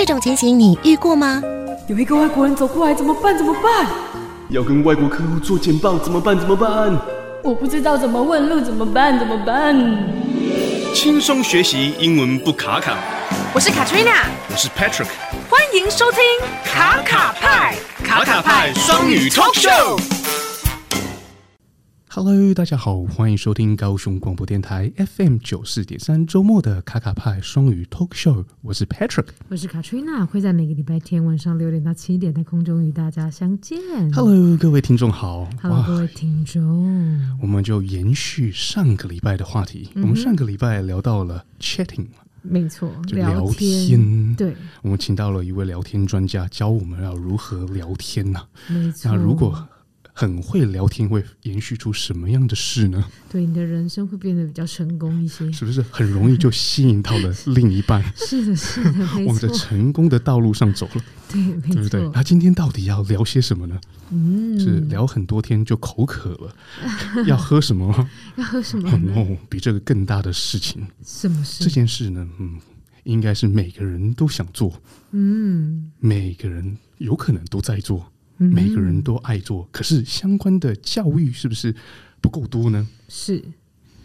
这种情形你遇过吗？有一个外国人走过来，怎么办？怎么办？要跟外国客户做简报，怎么办？怎么办？我不知道怎么问路，怎么办？怎么办？轻松学习英文不卡卡。我是 Katrina，我是 Patrick，欢迎收听卡卡派卡卡派双语 Talk Show。Hello，大家好，欢迎收听高雄广播电台 FM 九四点三周末的卡卡派双语 Talk Show。我是 Patrick，我是 Katrina，会在每个礼拜天晚上六点到七点在空中与大家相见。Hello，各位听众好。Hello，各位听众。我们就延续上个礼拜的话题，嗯、我们上个礼拜聊到了 chatting，没错，就聊天。对，我们请到了一位聊天专家，教我们要如何聊天呐、啊。没错。那如果很会聊天，会延续出什么样的事呢？对，你的人生会变得比较成功一些，是不是很容易就吸引到了另一半？是的，是的，往着成功的道路上走了。对，对不对？那今天到底要聊些什么呢？嗯，是聊很多天就口渴了，要喝什么？要喝什么？哦，比这个更大的事情。什么事？这件事呢？嗯，应该是每个人都想做。嗯，每个人有可能都在做。每个人都爱做，可是相关的教育是不是不够多呢？是，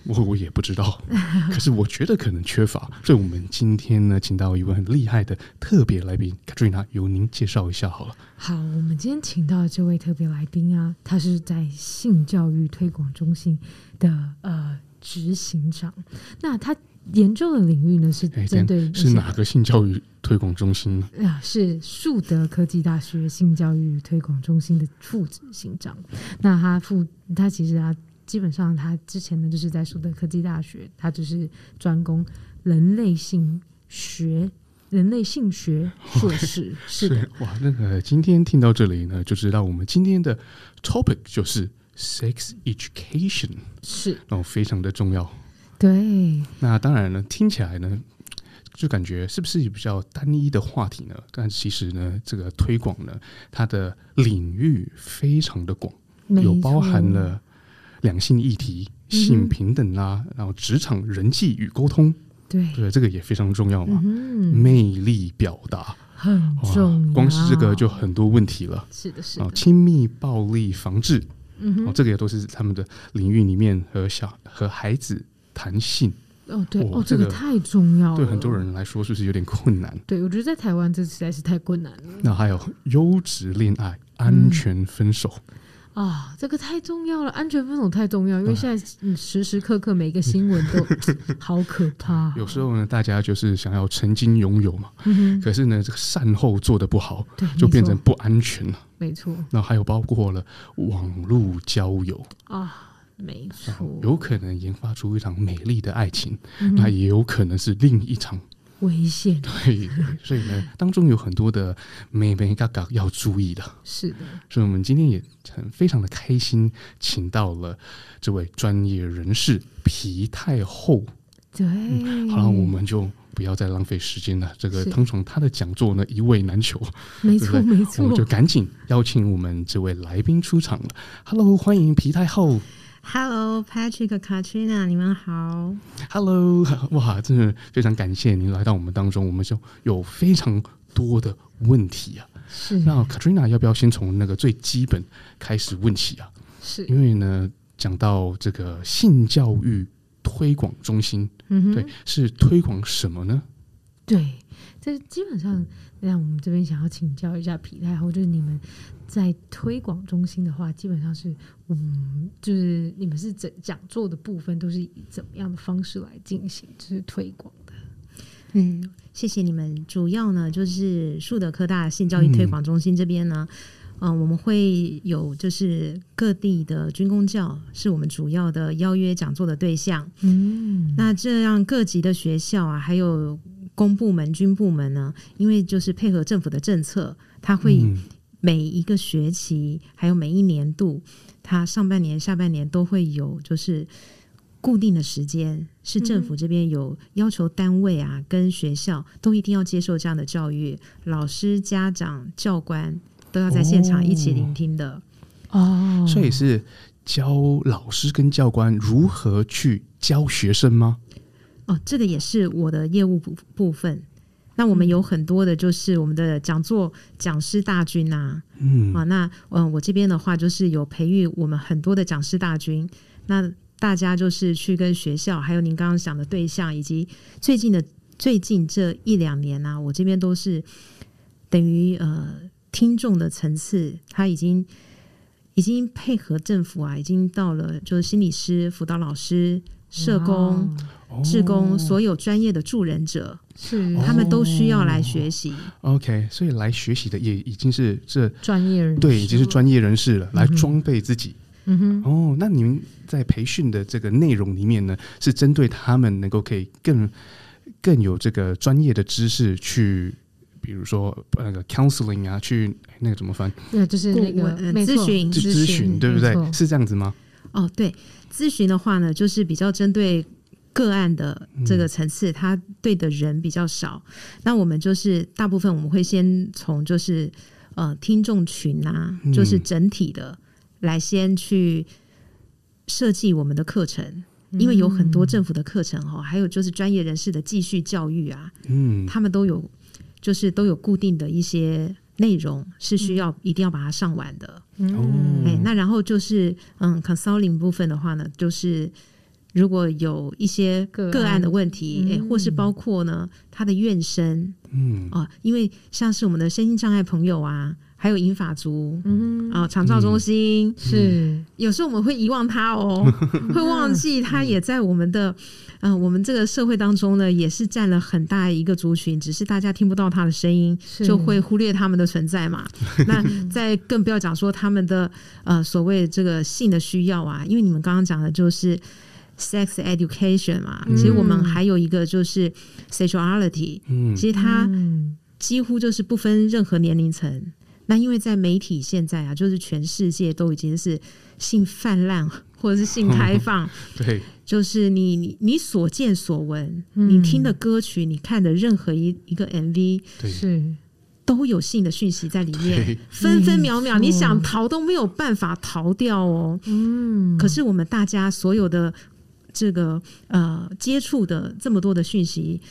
我我也不知道，可是我觉得可能缺乏。所以，我们今天呢，请到一位很厉害的特别来宾，Katrina，由您介绍一下好了。好，我们今天请到的这位特别来宾啊，他是在性教育推广中心的呃执行长，那他。研究的领域呢是针对是哪个性教育推广中心呢？啊，是树德科技大学性教育推广中心的副执行长。那他副他其实他基本上他之前呢就是在树德科技大学，他就是专攻人类性学、人类性学硕士。是的，哇，那个今天听到这里呢，就知道我们今天的 topic 就是 sex education，是然后，非常的重要。对，那当然了，听起来呢，就感觉是不是比较单一的话题呢？但其实呢，这个推广呢，它的领域非常的广，有包含了两性议题、性平等啊，嗯、然后职场人际与沟通，对。对，这个也非常重要嘛。嗯、魅力表达。很重要，光是这个就很多问题了。是的，是的，亲密暴力防治，嗯、哦，这个也都是他们的领域里面和小和孩子。谈性哦，对哦，这个太重要了，对很多人来说是不是有点困难？对，我觉得在台湾这实在是太困难了。那还有优质恋爱、安全分手啊、这个太重要了，安全分手太重要，因为现在嗯时时刻刻每个新闻都 好可怕。有时候呢，大家就是想要曾经拥有嘛，嗯、可是呢，这个善后做的不好，对，就变成不安全了。没错，那还有包括了网络交友啊。没错，有可能研发出一场美丽的爱情，嗯、那也有可能是另一场危险。对，所以呢，当中有很多的妹妹嘎嘎要注意的。是的，所以我们今天也很非常的开心，请到了这位专业人士皮太后。对，嗯、好了，我们就不要再浪费时间了。这个通常他的讲座呢，一位难求。没错，没错，我们就赶紧邀请我们这位来宾出场了。Hello，欢迎皮太后。Hello，Patrick、Katrina，你们好。Hello，哇，真的非常感谢您来到我们当中，我们就有非常多的问题啊。是，那 Katrina 要不要先从那个最基本开始问起啊？是，因为呢，讲到这个性教育推广中心，嗯，对，是推广什么呢？对，这基本上那我们这边想要请教一下皮太后，就是你们。在推广中心的话，基本上是，嗯，就是你们是整讲座的部分都是以怎么样的方式来进行，就是推广的。嗯，谢谢你们。主要呢，就是树德科大性教育推广中心这边呢，嗯、呃，我们会有就是各地的军工教是我们主要的邀约讲座的对象。嗯，那这样各级的学校啊，还有公部门、军部门呢，因为就是配合政府的政策，他会、嗯。每一个学期，还有每一年度，它上半年、下半年都会有，就是固定的时间，是政府这边有要求单位啊，跟学校都一定要接受这样的教育，老师、家长、教官都要在现场一起聆听的。哦，所以是教老师跟教官如何去教学生吗？哦，这个也是我的业务部部分。那我们有很多的，就是我们的讲座讲师大军啊，嗯啊，那嗯，我这边的话就是有培育我们很多的讲师大军。那大家就是去跟学校，还有您刚刚讲的对象，以及最近的最近这一两年呢、啊，我这边都是等于呃听众的层次，他已经已经配合政府啊，已经到了就是心理师、辅导老师、社工、志工，所有专业的助人者。是，他们都需要来学习。Oh, OK，所以来学习的也已经是这专业人士，对，已经是专业人士了，嗯、来装备自己。嗯哼，哦，那你们在培训的这个内容里面呢，是针对他们能够可以更更有这个专业的知识去，比如说那个 counseling 啊，去那个怎么翻？对，就是那个咨询，咨询，对不对？是这样子吗？哦，对，咨询的话呢，就是比较针对。个案的这个层次，他对的人比较少。嗯、那我们就是大部分我们会先从就是呃听众群啊，嗯、就是整体的来先去设计我们的课程，嗯、因为有很多政府的课程哈，还有就是专业人士的继续教育啊，嗯，他们都有就是都有固定的一些内容是需要一定要把它上完的。嗯，哎，那然后就是嗯，consulting 部分的话呢，就是。如果有一些个案。的问题，哎、或是包括呢，他的怨声，嗯。啊，因为像是我们的身心障碍朋友啊，还有银发族，嗯。啊，长照中心、嗯、是，有时候我们会遗忘他哦，会忘记他也在我们的，嗯、呃，我们这个社会当中呢，也是占了很大一个族群，只是大家听不到他的声音，就会忽略他们的存在嘛。那再更不要讲说他们的呃所谓这个性的需要啊，因为你们刚刚讲的就是。Sex education 嘛，其实我们还有一个就是 sexuality，嗯，其实它几乎就是不分任何年龄层。那因为在媒体现在啊，就是全世界都已经是性泛滥 或者是性开放，对，就是你你你所见所闻，你听的歌曲，你看的任何一一个 MV，对，是。都有性的讯息在里面，分分秒秒，你想逃都没有办法逃掉哦。嗯，可是我们大家所有的。这个呃，接触的这么多的讯息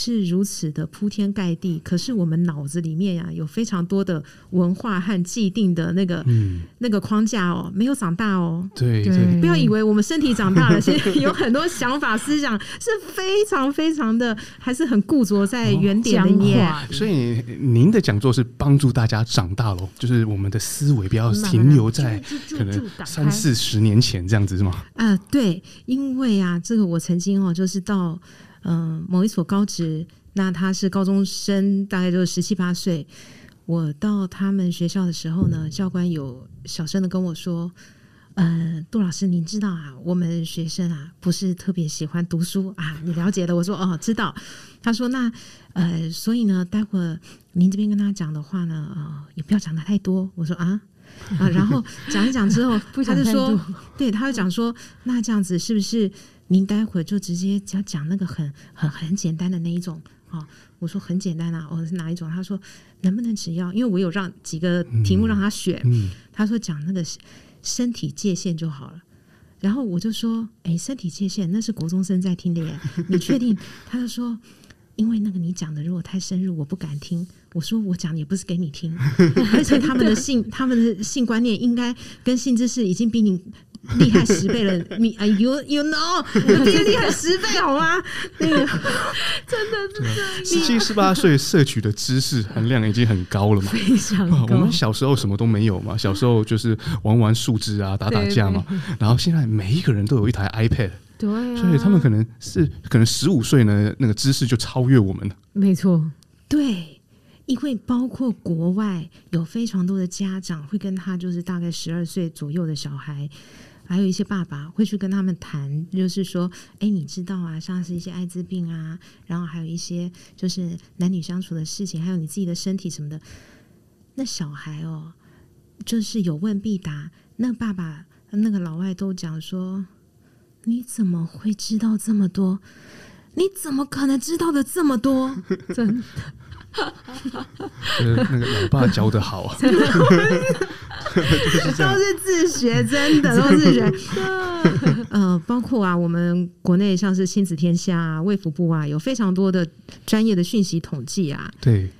是如此的铺天盖地，可是我们脑子里面呀、啊，有非常多的文化和既定的那个、嗯、那个框架哦，没有长大哦。对对，不要以为我们身体长大了，现在有很多想法思想是非常非常的，还是很固着在原点里面。哦、所以您的讲座是帮助大家长大喽，就是我们的思维不要停留在可能三四十年前这样子是吗？啊、呃，对，因为啊，这个我曾经哦，就是到。嗯，某一所高职，那他是高中生，大概就是十七八岁。我到他们学校的时候呢，教官有小声的跟我说：“嗯，杜老师，您知道啊，我们学生啊，不是特别喜欢读书啊，你了解的。”我说：“哦，知道。”他说：“那呃，所以呢，待会儿您这边跟他讲的话呢，呃，也不要讲的太多。”我说：“啊 啊。”然后讲一讲之后，他就说：“对，他就讲说，那这样子是不是？”您待会儿就直接只要讲那个很很很简单的那一种啊，我说很简单啊，哦是哪一种？他说能不能只要，因为我有让几个题目让他选，嗯嗯、他说讲那个身体界限就好了。然后我就说，哎，身体界限那是国中生在听的耶，你确定？他就说，因为那个你讲的如果太深入，我不敢听。我说我讲也不是给你听，而且他们的性他们的性观念应该跟性知识已经比你。厉害十倍了，你啊，you you know，我比你厉害十倍好吗？那个真的真的，十七十八岁摄取的知识含量已经很高了嘛？非常高。我们小时候什么都没有嘛，小时候就是玩玩树枝啊，打打架嘛。然后现在每一个人都有一台 iPad，对啊，所以他们可能是可能十五岁呢，那个知识就超越我们了。没错，对，因为包括国外有非常多的家长会跟他就是大概十二岁左右的小孩。还有一些爸爸会去跟他们谈，就是说，哎，你知道啊，像是一些艾滋病啊，然后还有一些就是男女相处的事情，还有你自己的身体什么的。那小孩哦，就是有问必答。那爸爸那个老外都讲说，你怎么会知道这么多？你怎么可能知道的这么多？真的，那个老爸教的好啊。都是自学，真的 都是人。呃，包括啊，我们国内像是亲子天下啊、卫福部啊，有非常多的专业的讯息统计啊。对，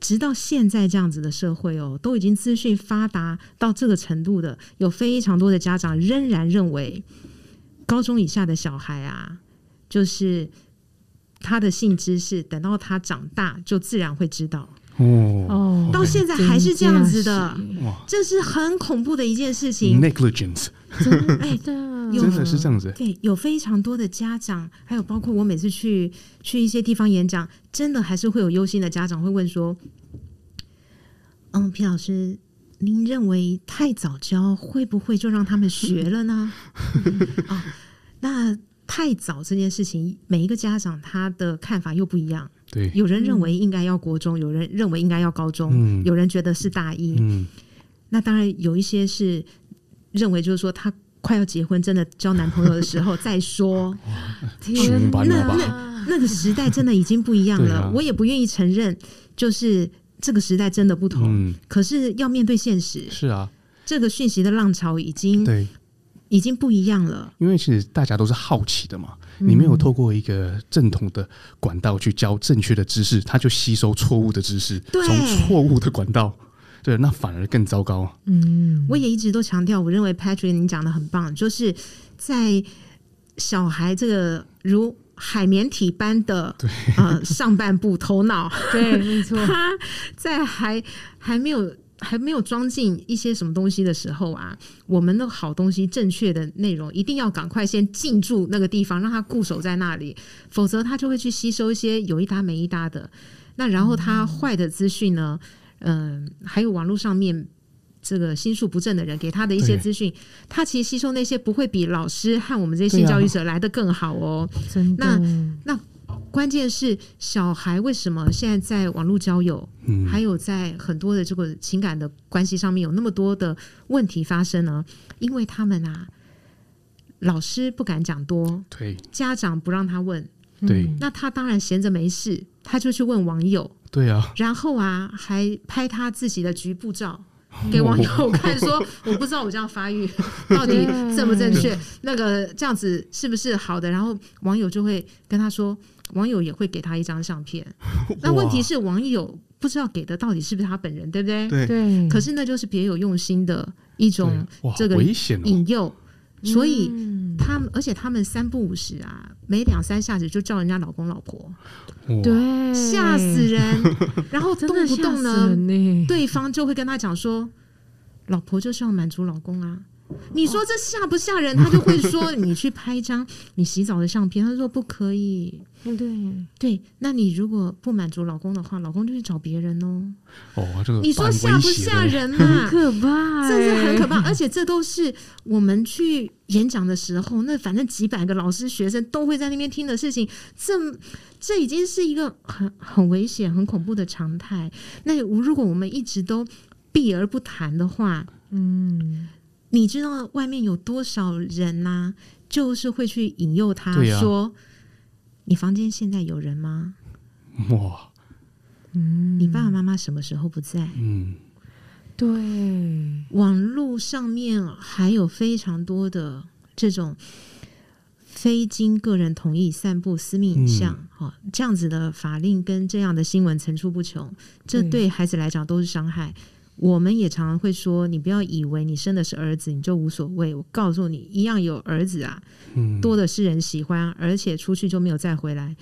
直到现在这样子的社会哦，都已经资讯发达到这个程度的，有非常多的家长仍然认为，高中以下的小孩啊，就是他的性知识，等到他长大就自然会知道。哦，到现在还是这样子的，哇，这是很恐怖的一件事情。negligence，哎，真的是这样子。对，有非常多的家长，还有包括我每次去去一些地方演讲，真的还是会有忧心的家长会问说：“嗯，皮老师，您认为太早教会不会就让他们学了呢？” 啊、哦，那。太早这件事情，每一个家长他的看法又不一样。对，有人认为应该要国中，嗯、有人认为应该要高中，嗯、有人觉得是大一。嗯，那当然有一些是认为，就是说他快要结婚，真的交男朋友的时候再说。天哪，那那那个时代真的已经不一样了。啊、我也不愿意承认，就是这个时代真的不同。嗯、可是要面对现实。是啊，这个讯息的浪潮已经对。已经不一样了，因为其实大家都是好奇的嘛。你没有透过一个正统的管道去教正确的知识，他就吸收错误的知识，从错误的管道，对，那反而更糟糕。嗯，我也一直都强调，我认为 Patrick 你讲的很棒，就是在小孩这个如海绵体般的对呃上半部头脑，对，没错，他在还还没有。还没有装进一些什么东西的时候啊，我们的好东西、正确的内容，一定要赶快先进驻那个地方，让他固守在那里，否则他就会去吸收一些有一搭没一搭的。那然后他坏的资讯呢，嗯、呃，还有网络上面这个心术不正的人给他的一些资讯，他其实吸收那些不会比老师和我们这些性教育者来的更好哦。那那。关键是小孩为什么现在在网络交友，嗯、还有在很多的这个情感的关系上面有那么多的问题发生呢？因为他们啊，老师不敢讲多，对，家长不让他问，对，那他当然闲着没事，他就去问网友，对啊，然后啊，还拍他自己的局部照给网友看，说 我不知道我这样发育 到底正不正确，那个这样子是不是好的？然后网友就会跟他说。网友也会给他一张相片，那问题是网友不知道给的到底是不是他本人，对不对？对。可是那就是别有用心的一种这个引诱，所以他们而且他们三不五时啊，每两三下子就叫人家老公老婆，对，吓死人。然后 动不动呢，对方就会跟他讲说，老婆就是要满足老公啊。你说这吓不吓人？他就会说，你去拍一张你洗澡的相片，他说不可以。对对，那你如果不满足老公的话，老公就去找别人哦。哦，这个你说吓不吓人嘛？很可怕，这是很可怕。而且这都是我们去演讲的时候，那反正几百个老师学生都会在那边听的事情。这这已经是一个很很危险、很恐怖的常态。那如果我们一直都避而不谈的话，嗯。你知道外面有多少人呐、啊？就是会去引诱他说：“啊、你房间现在有人吗？”哇，嗯，你爸爸妈妈什么时候不在？嗯，对，网络上面还有非常多的这种非经个人同意散布私密影像，哈、嗯，这样子的法令跟这样的新闻层出不穷，这对孩子来讲都是伤害。我们也常常会说，你不要以为你生的是儿子你就无所谓。我告诉你，一样有儿子啊，多的是人喜欢，而且出去就没有再回来。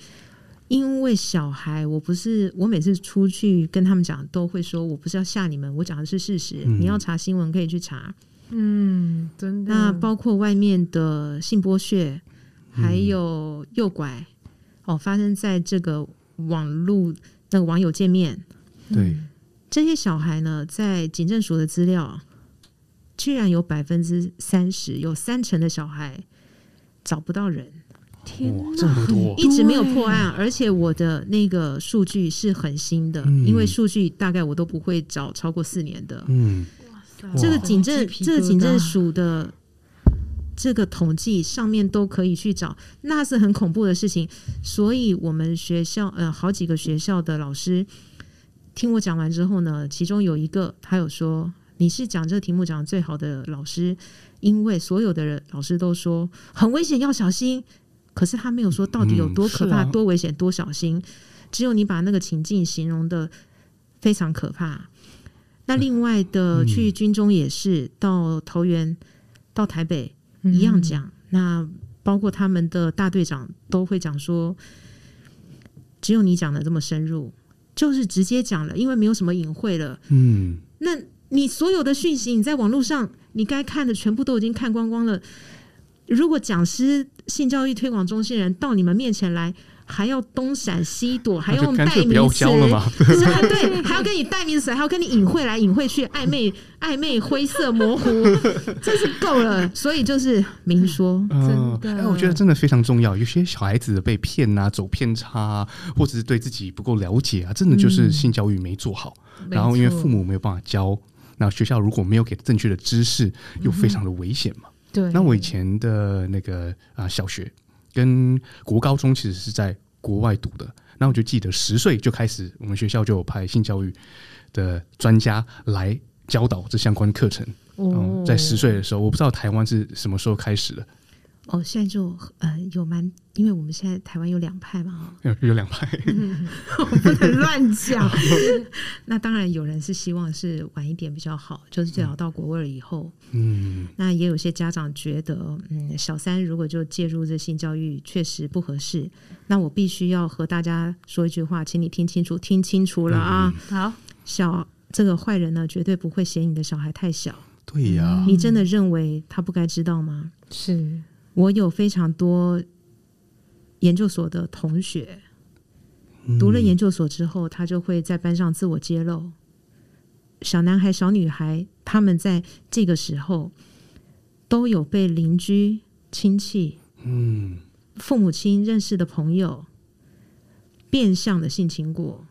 因为小孩，我不是我每次出去跟他们讲，都会说我不是要吓你们，我讲的是事实。你要查新闻可以去查，嗯，真的。那包括外面的性剥削，还有诱拐，哦，发生在这个网络那个网友见面，对。这些小孩呢，在警政署的资料，居然有百分之三十，有三成的小孩找不到人。天哪，这么多，一直没有破案，而且我的那个数据是很新的，嗯、因为数据大概我都不会找超过四年的。嗯，这个警政这个警政署的这个统计上面都可以去找，那是很恐怖的事情。所以我们学校呃，好几个学校的老师。听我讲完之后呢，其中有一个他有说：“你是讲这个题目讲的最好的老师，因为所有的人老师都说很危险，要小心。可是他没有说到底有多可怕、嗯啊、多危险、多小心。只有你把那个情境形容的非常可怕。那另外的去军中也是到桃园、到台北一样讲。嗯、那包括他们的大队长都会讲说，只有你讲的这么深入，就是直接讲了，因为没有什么隐晦了。嗯，那你所有的讯息，你在网络上你该看的全部都已经看光光了。如果讲师性教育推广中心人到你们面前来，还要东闪西躲，还要用代名词，是啊，对，还要跟你代名词，还要跟你隐晦来隐晦去，暧昧暧昧灰色模糊，真是够了。所以就是明说，真的，哎，我觉得真的非常重要。有些小孩子被骗啊，走偏差啊，或者是对自己不够了解啊，真的就是性教育没做好。嗯、然后因为父母没有办法教，那学校如果没有给正确的知识，又非常的危险嘛。对，那我以前的那个啊小学跟国高中其实是在国外读的，那我就记得十岁就开始，我们学校就有派性教育的专家来教导这相关课程。嗯，在十岁的时候，我不知道台湾是什么时候开始的。哦，现在就呃有蛮，因为我们现在台湾有两派嘛，有有两派，嗯、我不能乱讲。那当然有人是希望是晚一点比较好，就是最好到国二以后。嗯，那也有些家长觉得，嗯，小三如果就介入这性教育确实不合适。那我必须要和大家说一句话，请你听清楚，听清楚了啊！嗯、好，小这个坏人呢，绝对不会嫌你的小孩太小。对呀、啊，你真的认为他不该知道吗？是。我有非常多研究所的同学，读了研究所之后，他就会在班上自我揭露。小男孩、小女孩，他们在这个时候都有被邻居、亲戚、嗯，父母亲认识的朋友变相的性侵过。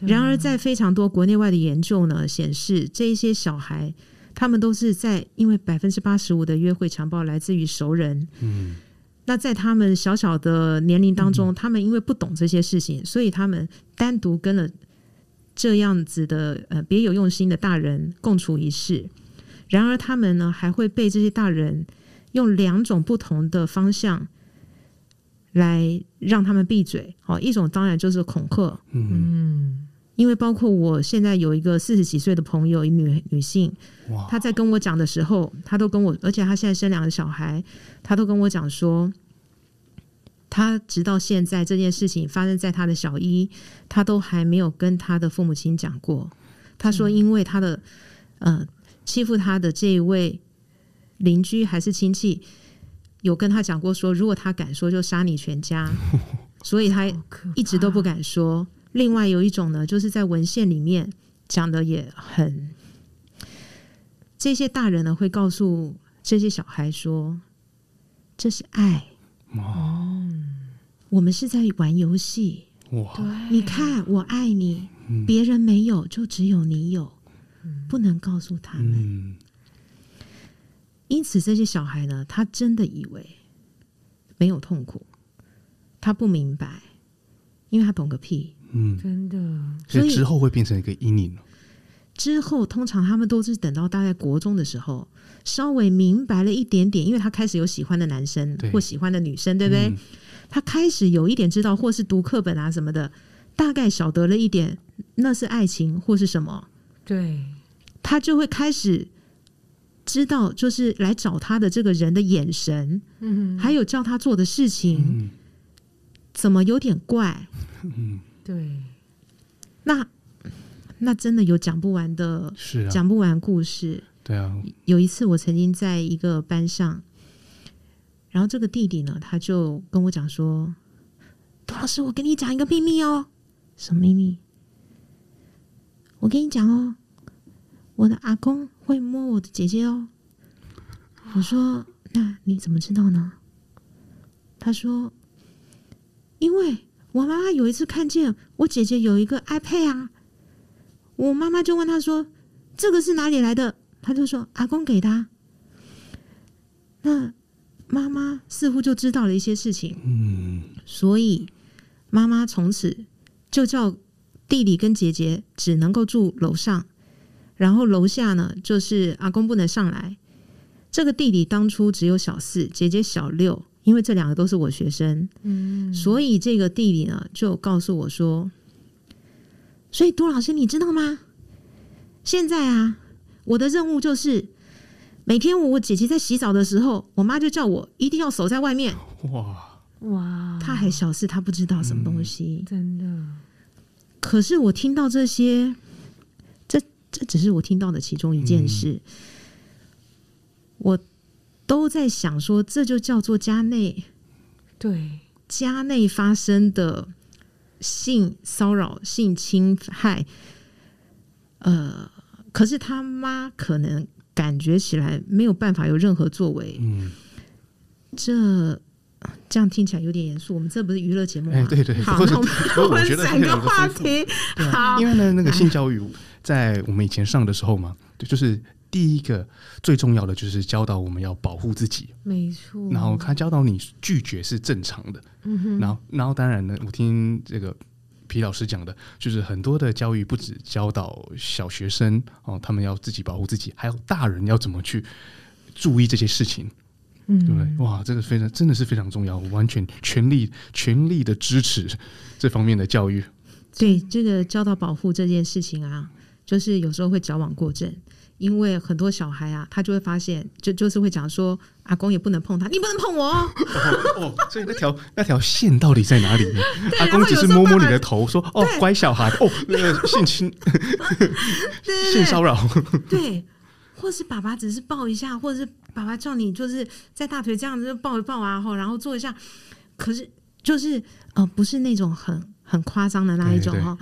然而，在非常多国内外的研究呢，显示这一些小孩。他们都是在因为百分之八十五的约会强暴来自于熟人，嗯，那在他们小小的年龄当中，嗯、他们因为不懂这些事情，所以他们单独跟了这样子的呃别有用心的大人共处一室。然而，他们呢还会被这些大人用两种不同的方向来让他们闭嘴。哦，一种当然就是恐吓，嗯。嗯因为包括我现在有一个四十几岁的朋友，一女女性，她在跟我讲的时候，她都跟我，而且她现在生两个小孩，她都跟我讲说，她直到现在这件事情发生在她的小一，她都还没有跟她的父母亲讲过。她说，因为她的呃欺负她的这一位邻居还是亲戚，有跟她讲过说，如果她敢说，就杀你全家，所以她一直都不敢说。另外有一种呢，就是在文献里面讲的也很，这些大人呢会告诉这些小孩说：“这是爱，哦，我们是在玩游戏。哇，你看我爱你，嗯、别人没有，就只有你有，不能告诉他们。嗯、因此，这些小孩呢，他真的以为没有痛苦，他不明白，因为他懂个屁。”嗯，真的，所以之后会变成一个阴影。之后通常他们都是等到大概国中的时候，稍微明白了一点点，因为他开始有喜欢的男生或喜欢的女生，对不对？嗯、他开始有一点知道，或是读课本啊什么的，大概晓得了一点，那是爱情或是什么？对，他就会开始知道，就是来找他的这个人的眼神，嗯，还有叫他做的事情，嗯、怎么有点怪？嗯。对，那那真的有讲不完的，是啊，讲不完故事。对啊，有一次我曾经在一个班上，然后这个弟弟呢，他就跟我讲说：“杜老师，我跟你讲一个秘密哦。”什么秘密？我跟你讲哦，我的阿公会摸我的姐姐哦。我说：“那你怎么知道呢？”他说：“因为。”我妈妈有一次看见我姐姐有一个 iPad 啊，我妈妈就问她说：“这个是哪里来的？”她就说：“阿公给她。”那妈妈似乎就知道了一些事情，嗯，所以妈妈从此就叫弟弟跟姐姐只能够住楼上，然后楼下呢就是阿公不能上来。这个弟弟当初只有小四，姐姐小六，因为这两个都是我学生，嗯，所以这个弟弟呢就告诉我说：“所以杜老师，你知道吗？现在啊，我的任务就是每天我姐姐在洗澡的时候，我妈就叫我一定要守在外面。”哇。哇，他还小事，他不知道什么东西，嗯、真的。可是我听到这些，这这只是我听到的其中一件事，嗯、我都在想说，这就叫做家内，对，家内发生的性骚扰、性侵害。呃，可是他妈可能感觉起来没有办法有任何作为，嗯，这。这样听起来有点严肃，我们这不是娱乐节目吗？哎，对对，好，那我们整个话题。好，因为呢，那个性教育在我们以前上的时候嘛，对，就是第一个最重要的就是教导我们要保护自己，没错。然后他教导你拒绝是正常的，嗯哼。然后，然后当然呢，我听这个皮老师讲的，就是很多的教育不止教导小学生哦，他们要自己保护自己，还有大人要怎么去注意这些事情。嗯，对，哇，这个非常真的是非常重要，我完全全力全力的支持 这方面的教育。对，这个教导保护这件事情啊，就是有时候会矫枉过正，因为很多小孩啊，他就会发现，就就是会讲说，阿公也不能碰他，你不能碰我哦。哦，所以那条那条线到底在哪里 呢？阿公只是摸摸你的头，说：“哦，乖小孩。”哦，那 个性侵、性骚扰，对。或是爸爸只是抱一下，或者是爸爸叫你就是在大腿这样子抱一抱啊，然后做一下，可是就是呃不是那种很很夸张的那一种哈，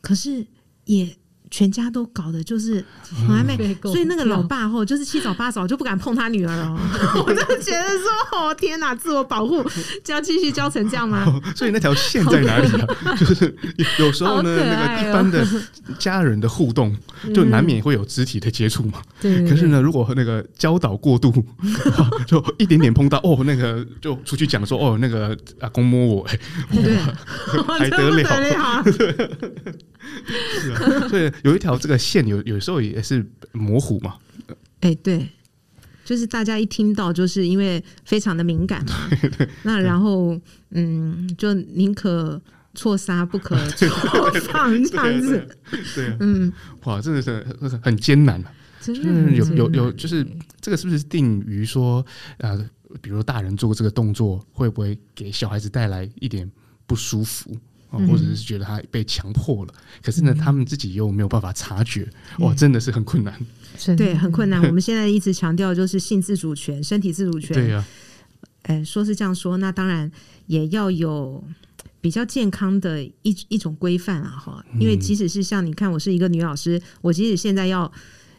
可是也。全家都搞的就是很暧昧，所以那个老爸吼就是七早八早就不敢碰他女儿哦。我就觉得说，哦天哪，自我保护 就要继续教成这样吗？所以那条线在哪里啊？就是有时候呢，那个一般的家人的互动就难免会有肢体的接触嘛。对。可是呢，如果那个教导过度，就一点点碰到哦，那个就出去讲说哦，那个阿公摸我，哎，还得了？所以有一条这个线有，有有时候也是模糊嘛。哎、欸，对，就是大家一听到，就是因为非常的敏感嘛。那然后，嗯，就宁可错杀不可错放这样子。对，嗯，哇，真的是很艰难啊。真的有有有，就是这个是不是定于说，呃，比如大人做过这个动作，会不会给小孩子带来一点不舒服？或者是觉得他被强迫了，嗯、可是呢，他们自己又没有办法察觉，嗯、哇，真的是很困难。对，很困难。我们 现在一直强调就是性自主权、身体自主权。对呀、啊，哎、欸，说是这样说，那当然也要有比较健康的一一种规范啊，哈。因为即使是像你看，我是一个女老师，我即使现在要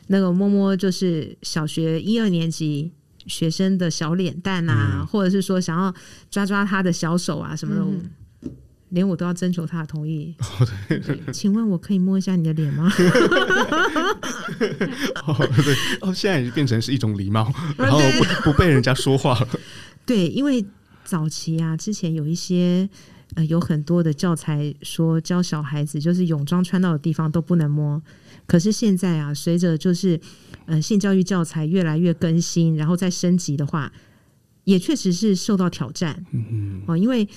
那个摸摸，就是小学一二年级学生的小脸蛋啊，嗯、或者是说想要抓抓他的小手啊什么的。嗯连我都要征求他的同意。哦、对对对，请问我可以摸一下你的脸吗？哦，对，哦，现在已经变成是一种礼貌，然后不不被人家说话了。对，因为早期啊，之前有一些呃，有很多的教材说教小孩子，就是泳装穿到的地方都不能摸。可是现在啊，随着就是呃性教育教材越来越更新，然后再升级的话，也确实是受到挑战。嗯嗯，哦，因为。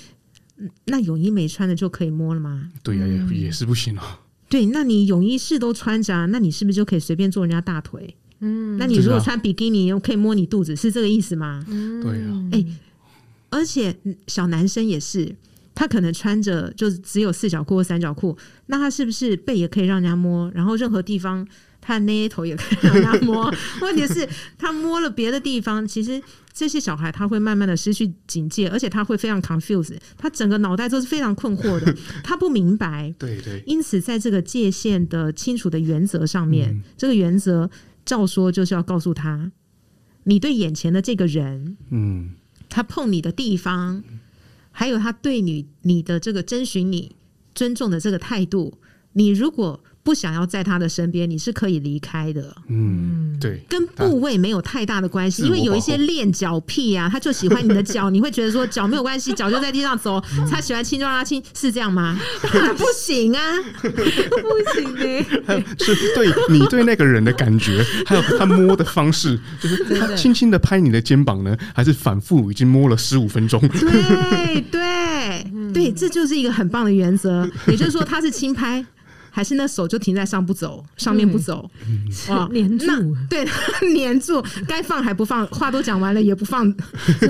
那泳衣没穿的就可以摸了吗？对呀、啊，也也是不行啊。对，那你泳衣是都穿着，啊，那你是不是就可以随便坐人家大腿？嗯，那你如果穿比基尼，又可以摸你肚子，是这个意思吗？嗯，对呀。哎，而且小男生也是，他可能穿着就是只有四角裤或三角裤，那他是不是背也可以让人家摸？然后任何地方他的那头也可以让他摸？问题是，他摸了别的地方，其实。这些小孩他会慢慢的失去警戒，而且他会非常 confused，他整个脑袋都是非常困惑的，他不明白。对对。因此，在这个界限的清楚的原则上面，嗯、这个原则照说就是要告诉他，你对眼前的这个人，嗯，他碰你的地方，还有他对你你的这个征询你尊重的这个态度，你如果。不想要在他的身边，你是可以离开的。嗯，对，跟部位没有太大的关系，因为有一些恋脚癖啊，他就喜欢你的脚，你会觉得说脚没有关系，脚就在地上走，他喜欢亲就让他亲，是这样吗？不行啊，不行的。是对你对那个人的感觉，还有他摸的方式，就是他轻轻的拍你的肩膀呢，还是反复已经摸了十五分钟？对对对，这就是一个很棒的原则，也就是说他是轻拍。还是那手就停在上不走，上面不走，啊，黏住，对，黏住，该放还不放，话都讲完了也不放，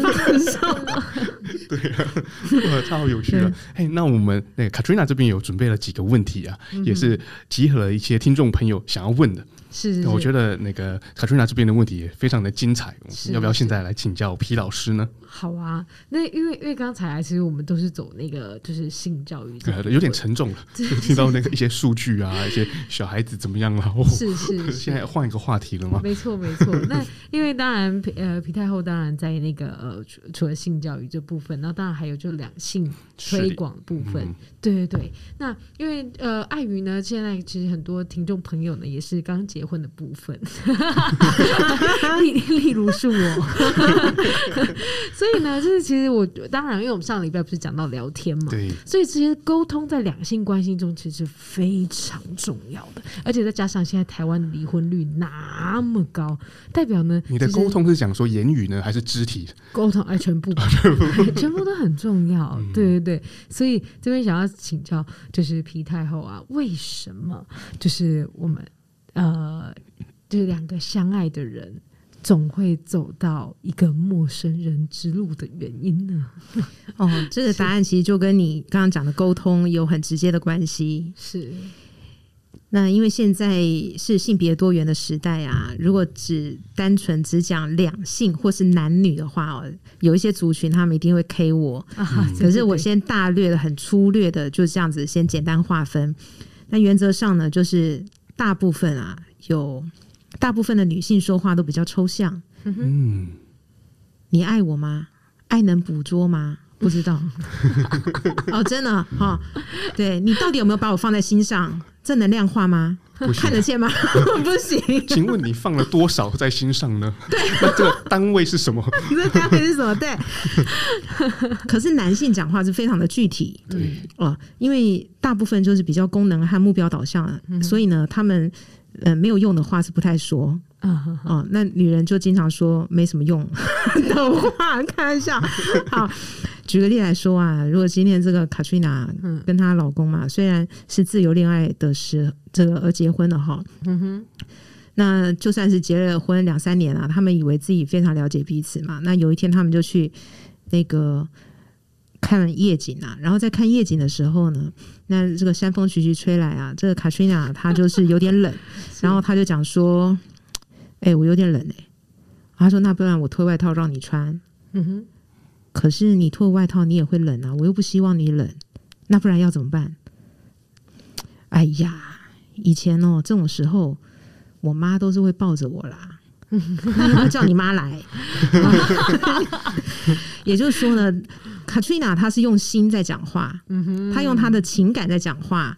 放手，对啊，超有趣了。哎，那我们那个 Katrina 这边有准备了几个问题啊，也是集合了一些听众朋友想要问的。是，是，是，我觉得那个 Katrina 这边的问题也非常的精彩，要不要现在来请教皮老师呢？好啊，那因为因为刚才其实我们都是走那个就是性教育，对，有点沉重了，就听到那个一些数据啊，一些小孩子怎么样了，是是，是，现在换一个话题了吗？没错没错，那因为当然皮呃皮太后当然在那个呃除除了性教育这部分，那当然还有就两性推广部分，嗯、对对对，那因为呃碍于呢，现在其实很多听众朋友呢也是刚结婚的部分，例例如是我，所以呢，就是其实我当然，因为我们上礼拜不是讲到聊天嘛，对，所以这些沟通在两性关系中其实非常重要的，而且再加上现在台湾的离婚率那么高，代表呢，你的沟通是讲说言语呢，还是肢体沟通？哎，全部，全部都很重要，嗯、对对对，所以这边想要请教，就是皮太后啊，为什么就是我们？呃，就是两个相爱的人总会走到一个陌生人之路的原因呢？哦，这个答案其实就跟你刚刚讲的沟通有很直接的关系。是，那因为现在是性别多元的时代啊，如果只单纯只讲两性或是男女的话哦，有一些族群他们一定会 K 我。嗯、可是我先大略的、很粗略的就这样子先简单划分。那原则上呢，就是。大部分啊，有大部分的女性说话都比较抽象。嗯，你爱我吗？爱能捕捉吗？不知道。哦，真的哈、哦，对，你到底有没有把我放在心上？这能量化吗？看得见吗？不行。请问你放了多少在心上呢？对，那这个单位是什么？你这单位是什么？对。可是男性讲话是非常的具体，对哦，因为大部分就是比较功能和目标导向，嗯、所以呢，他们呃没有用的话是不太说。啊哦，那女人就经常说没什么用 的话，开玩笑。好。举个例来说啊，如果今天这个卡翠娜跟她老公嘛，虽然是自由恋爱的时这个而结婚的哈，嗯哼，那就算是结了婚两三年啊，他们以为自己非常了解彼此嘛。那有一天他们就去那个看夜景啊，然后在看夜景的时候呢，那这个山风徐徐吹来啊，这个卡翠娜她就是有点冷，然后她就讲说：“哎、欸，我有点冷哎、欸。”她说：“那不然我脱外套让你穿。”嗯哼。可是你脱外套，你也会冷啊！我又不希望你冷，那不然要怎么办？哎呀，以前哦，这种时候，我妈都是会抱着我啦，要 叫你妈来。也就是说呢，Katrina 她是用心在讲话，她用她的情感在讲话。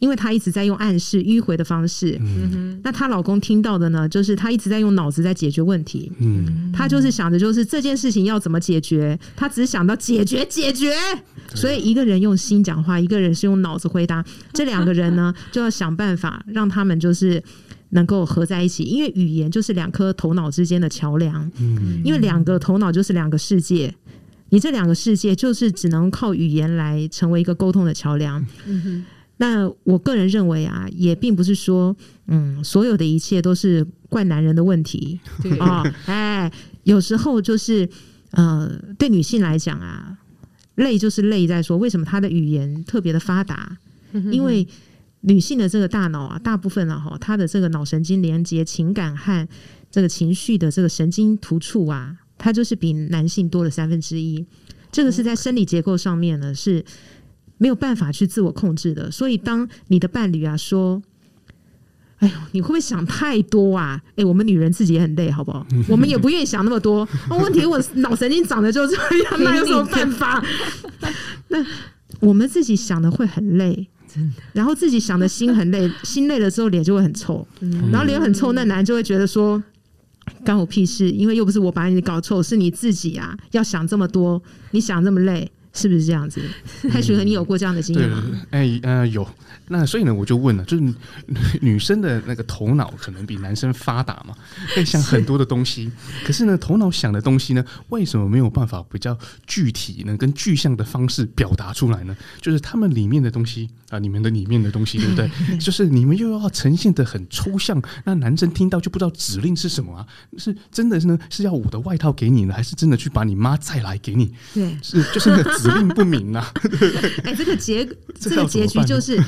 因为她一直在用暗示迂回的方式，嗯、那她老公听到的呢，就是她一直在用脑子在解决问题。嗯，她就是想着就是这件事情要怎么解决，她只想到解决解决。所以一个人用心讲话，一个人是用脑子回答，这两个人呢就要想办法让他们就是能够合在一起，因为语言就是两颗头脑之间的桥梁。嗯，因为两个头脑就是两个世界，你这两个世界就是只能靠语言来成为一个沟通的桥梁。嗯那我个人认为啊，也并不是说，嗯，所有的一切都是怪男人的问题啊。哎，有时候就是，呃，对女性来讲啊，累就是累在说，为什么她的语言特别的发达？因为女性的这个大脑啊，大部分啊，哈，她的这个脑神经连接情感和这个情绪的这个神经突触啊，它就是比男性多了三分之一。这个是在生理结构上面呢，是。没有办法去自我控制的，所以当你的伴侣啊说：“哎呦，你会不会想太多啊？”哎，我们女人自己也很累，好不好？我们也不愿意想那么多。问题我脑神经长得就这样，那有什么办法？那我们自己想的会很累，真的。然后自己想的心很累，心累的时候脸就会很臭，嗯然后脸很臭，那男人就会觉得说。干我屁事！因为又不是我把你搞臭，是你自己啊！要想这么多，你想这么累，是不是这样子？太许和，你有过这样的经验吗？哎呃有。那所以呢，我就问了，就是 女生的那个头脑可能比男生发达嘛，会想很多的东西。可是呢，头脑想的东西呢，为什么没有办法比较具体呢？跟具象的方式表达出来呢？就是他们里面的东西啊，你们的里面的东西，对不对？就是你们又要呈现的很抽象，那男生听到就不知道指令是什么啊？是真的是呢？是要我的外套给你呢，还是真的去把你妈再来给你？对，是就是那个指令不明啊。哎、欸，这个结这个结局就是。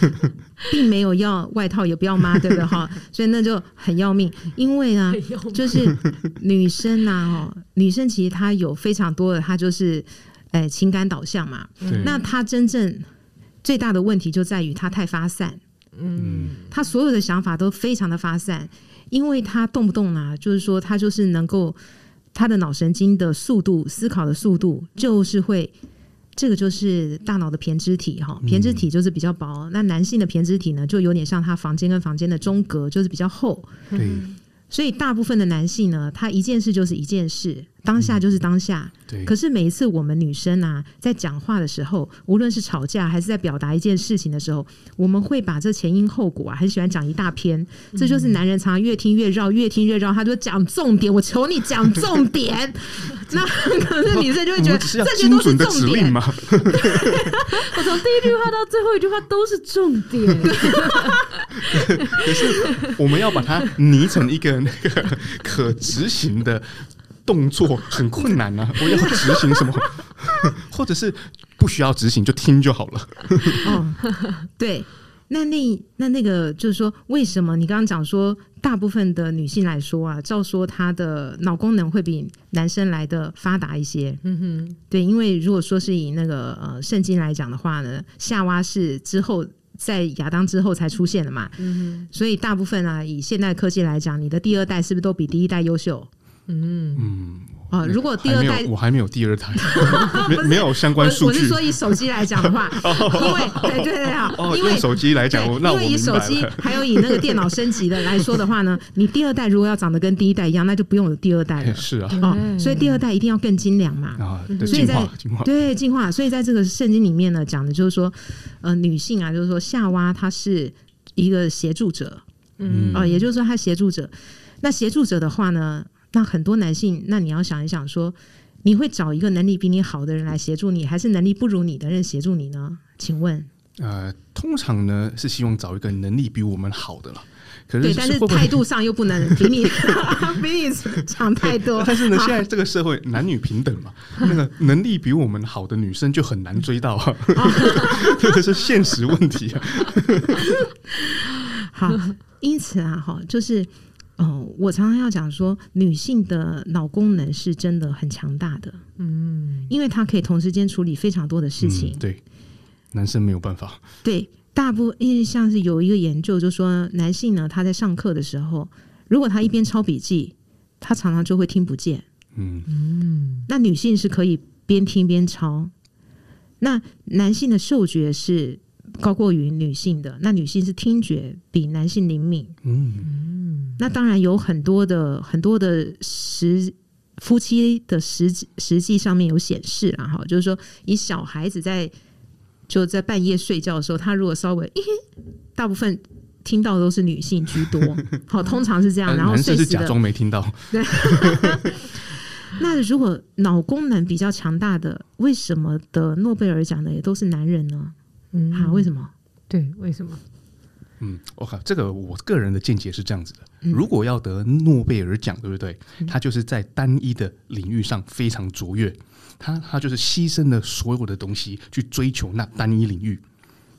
并没有要外套，也不要妈，对不对哈？所以那就很要命，因为呢，就是女生呐，哦，女生其实她有非常多的，她就是，哎，情感导向嘛。那她真正最大的问题就在于他太发散，嗯，他所有的想法都非常的发散，因为他动不动啊，就是说他就是能够，他的脑神经的速度，思考的速度，就是会。这个就是大脑的胼胝体哈，胼胝体就是比较薄。嗯、那男性的胼胝体呢，就有点像他房间跟房间的中隔，就是比较厚。对。所以大部分的男性呢，他一件事就是一件事，当下就是当下。嗯、对。可是每一次我们女生啊，在讲话的时候，无论是吵架还是在表达一件事情的时候，我们会把这前因后果啊，很喜欢讲一大篇。嗯、这就是男人常常越听越绕，越听越绕，他就讲重点。我求你讲重点。那 可是女生就会觉得这些都是重点嘛。我从第一句话到最后一句话都是重点。可是我们要把它拟成一个。那个可执行的动作很困难啊！我要执行什么，或者是不需要执行就听就好了。哦，对，那那那那个就是说，为什么你刚刚讲说，大部分的女性来说啊，照说她的脑功能会比男生来的发达一些。嗯哼，对，因为如果说是以那个呃圣经来讲的话呢，夏娃是之后。在亚当之后才出现的嘛，嗯、哼所以大部分啊，以现代科技来讲，你的第二代是不是都比第一代优秀？嗯嗯。啊，如果第二代我还没有第二胎，没 没有相关数据。我是说以手机来讲的话，因为对对对啊，因为手机来讲，那因为以手机还有以那个电脑升级的来说的话呢，你第二代如果要长得跟第一代一样，那就不用有第二代了。是啊，哦，所以第二代一定要更精良嘛。啊，所以在对进化，所以在这个圣经里面呢，讲的就是说，呃，女性啊，就是说夏娃她是一个协助者，嗯啊，也就是说她协助者。那协助者的话呢？那很多男性，那你要想一想说，说你会找一个能力比你好的人来协助你，还是能力不如你的人协助你呢？请问？呃，通常呢是希望找一个能力比我们好的了。可是，对，但是态度上又不能比你 比你强太多。但是呢，现在这个社会男女平等嘛，那个能力比我们好的女生就很难追到，这个是现实问题啊。好，因此啊，哈，就是。哦，我常常要讲说，女性的脑功能是真的很强大的，嗯，因为她可以同时间处理非常多的事情。嗯、对，男生没有办法。对，大部因为像是有一个研究，就说男性呢，他在上课的时候，如果他一边抄笔记，他常常就会听不见。嗯嗯，那女性是可以边听边抄。那男性的嗅觉是高过于女性的，那女性是听觉比男性灵敏。嗯。那当然有很多的很多的实夫妻的实实际上面有显示啦哈，就是说以小孩子在就在半夜睡觉的时候，他如果稍微，欸、大部分听到的都是女性居多，好，通常是这样。然后是假装没听到。对。那如果脑功能比较强大的，为什么得诺贝尔奖的也都是男人呢？嗯，好，为什么？对，为什么？嗯，我靠，这个我个人的见解是这样子的：如果要得诺贝尔奖，对不对？他就是在单一的领域上非常卓越，他他就是牺牲了所有的东西去追求那单一领域。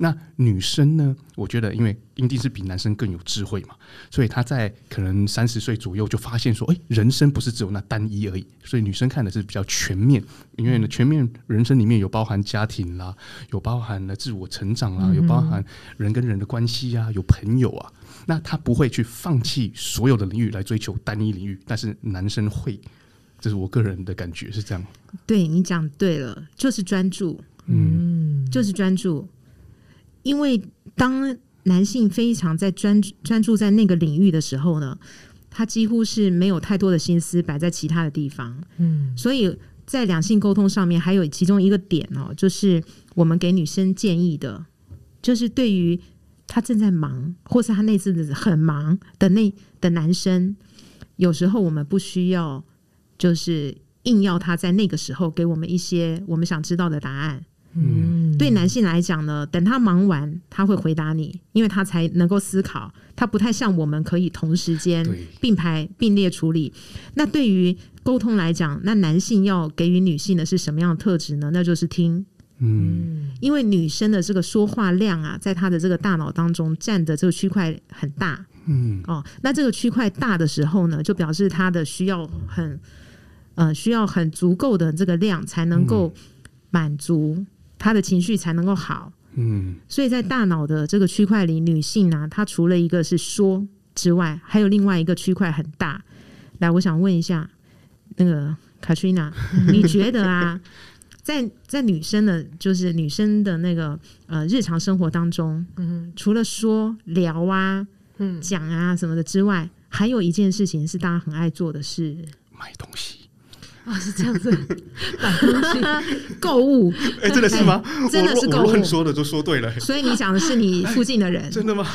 那女生呢？我觉得，因为一定是比男生更有智慧嘛，所以她在可能三十岁左右就发现说，哎，人生不是只有那单一而已。所以女生看的是比较全面，因为呢，全面人生里面有包含家庭啦，有包含了自我成长啦，有包含人跟人的关系啊，有朋友啊。那她不会去放弃所有的领域来追求单一领域，但是男生会，这是我个人的感觉是这样。对，你讲对了，就是专注，嗯，就是专注。因为当男性非常在专专注在那个领域的时候呢，他几乎是没有太多的心思摆在其他的地方。嗯，所以在两性沟通上面，还有其中一个点哦，就是我们给女生建议的，就是对于他正在忙，或是他那阵子很忙的那的男生，有时候我们不需要，就是硬要他在那个时候给我们一些我们想知道的答案。嗯，对男性来讲呢，等他忙完，他会回答你，因为他才能够思考。他不太像我们可以同时间并排并列处理。那对于沟通来讲，那男性要给予女性的是什么样的特质呢？那就是听。嗯，因为女生的这个说话量啊，在她的这个大脑当中占的这个区块很大。嗯，哦，那这个区块大的时候呢，就表示她的需要很，呃，需要很足够的这个量才能够满足。他的情绪才能够好，嗯，所以在大脑的这个区块里，女性呢，她除了一个是说之外，还有另外一个区块很大。来，我想问一下，那个 Katrina，你觉得啊，在在女生的，就是女生的那个呃日常生活当中，嗯，除了说聊啊、嗯讲啊什么的之外，还有一件事情是大家很爱做的是买东西。啊、哦，是这样子，买东西、购物，哎、欸，真的是吗？真的是购物，我乱说的就说对了。所以你讲的是你附近的人，真的吗？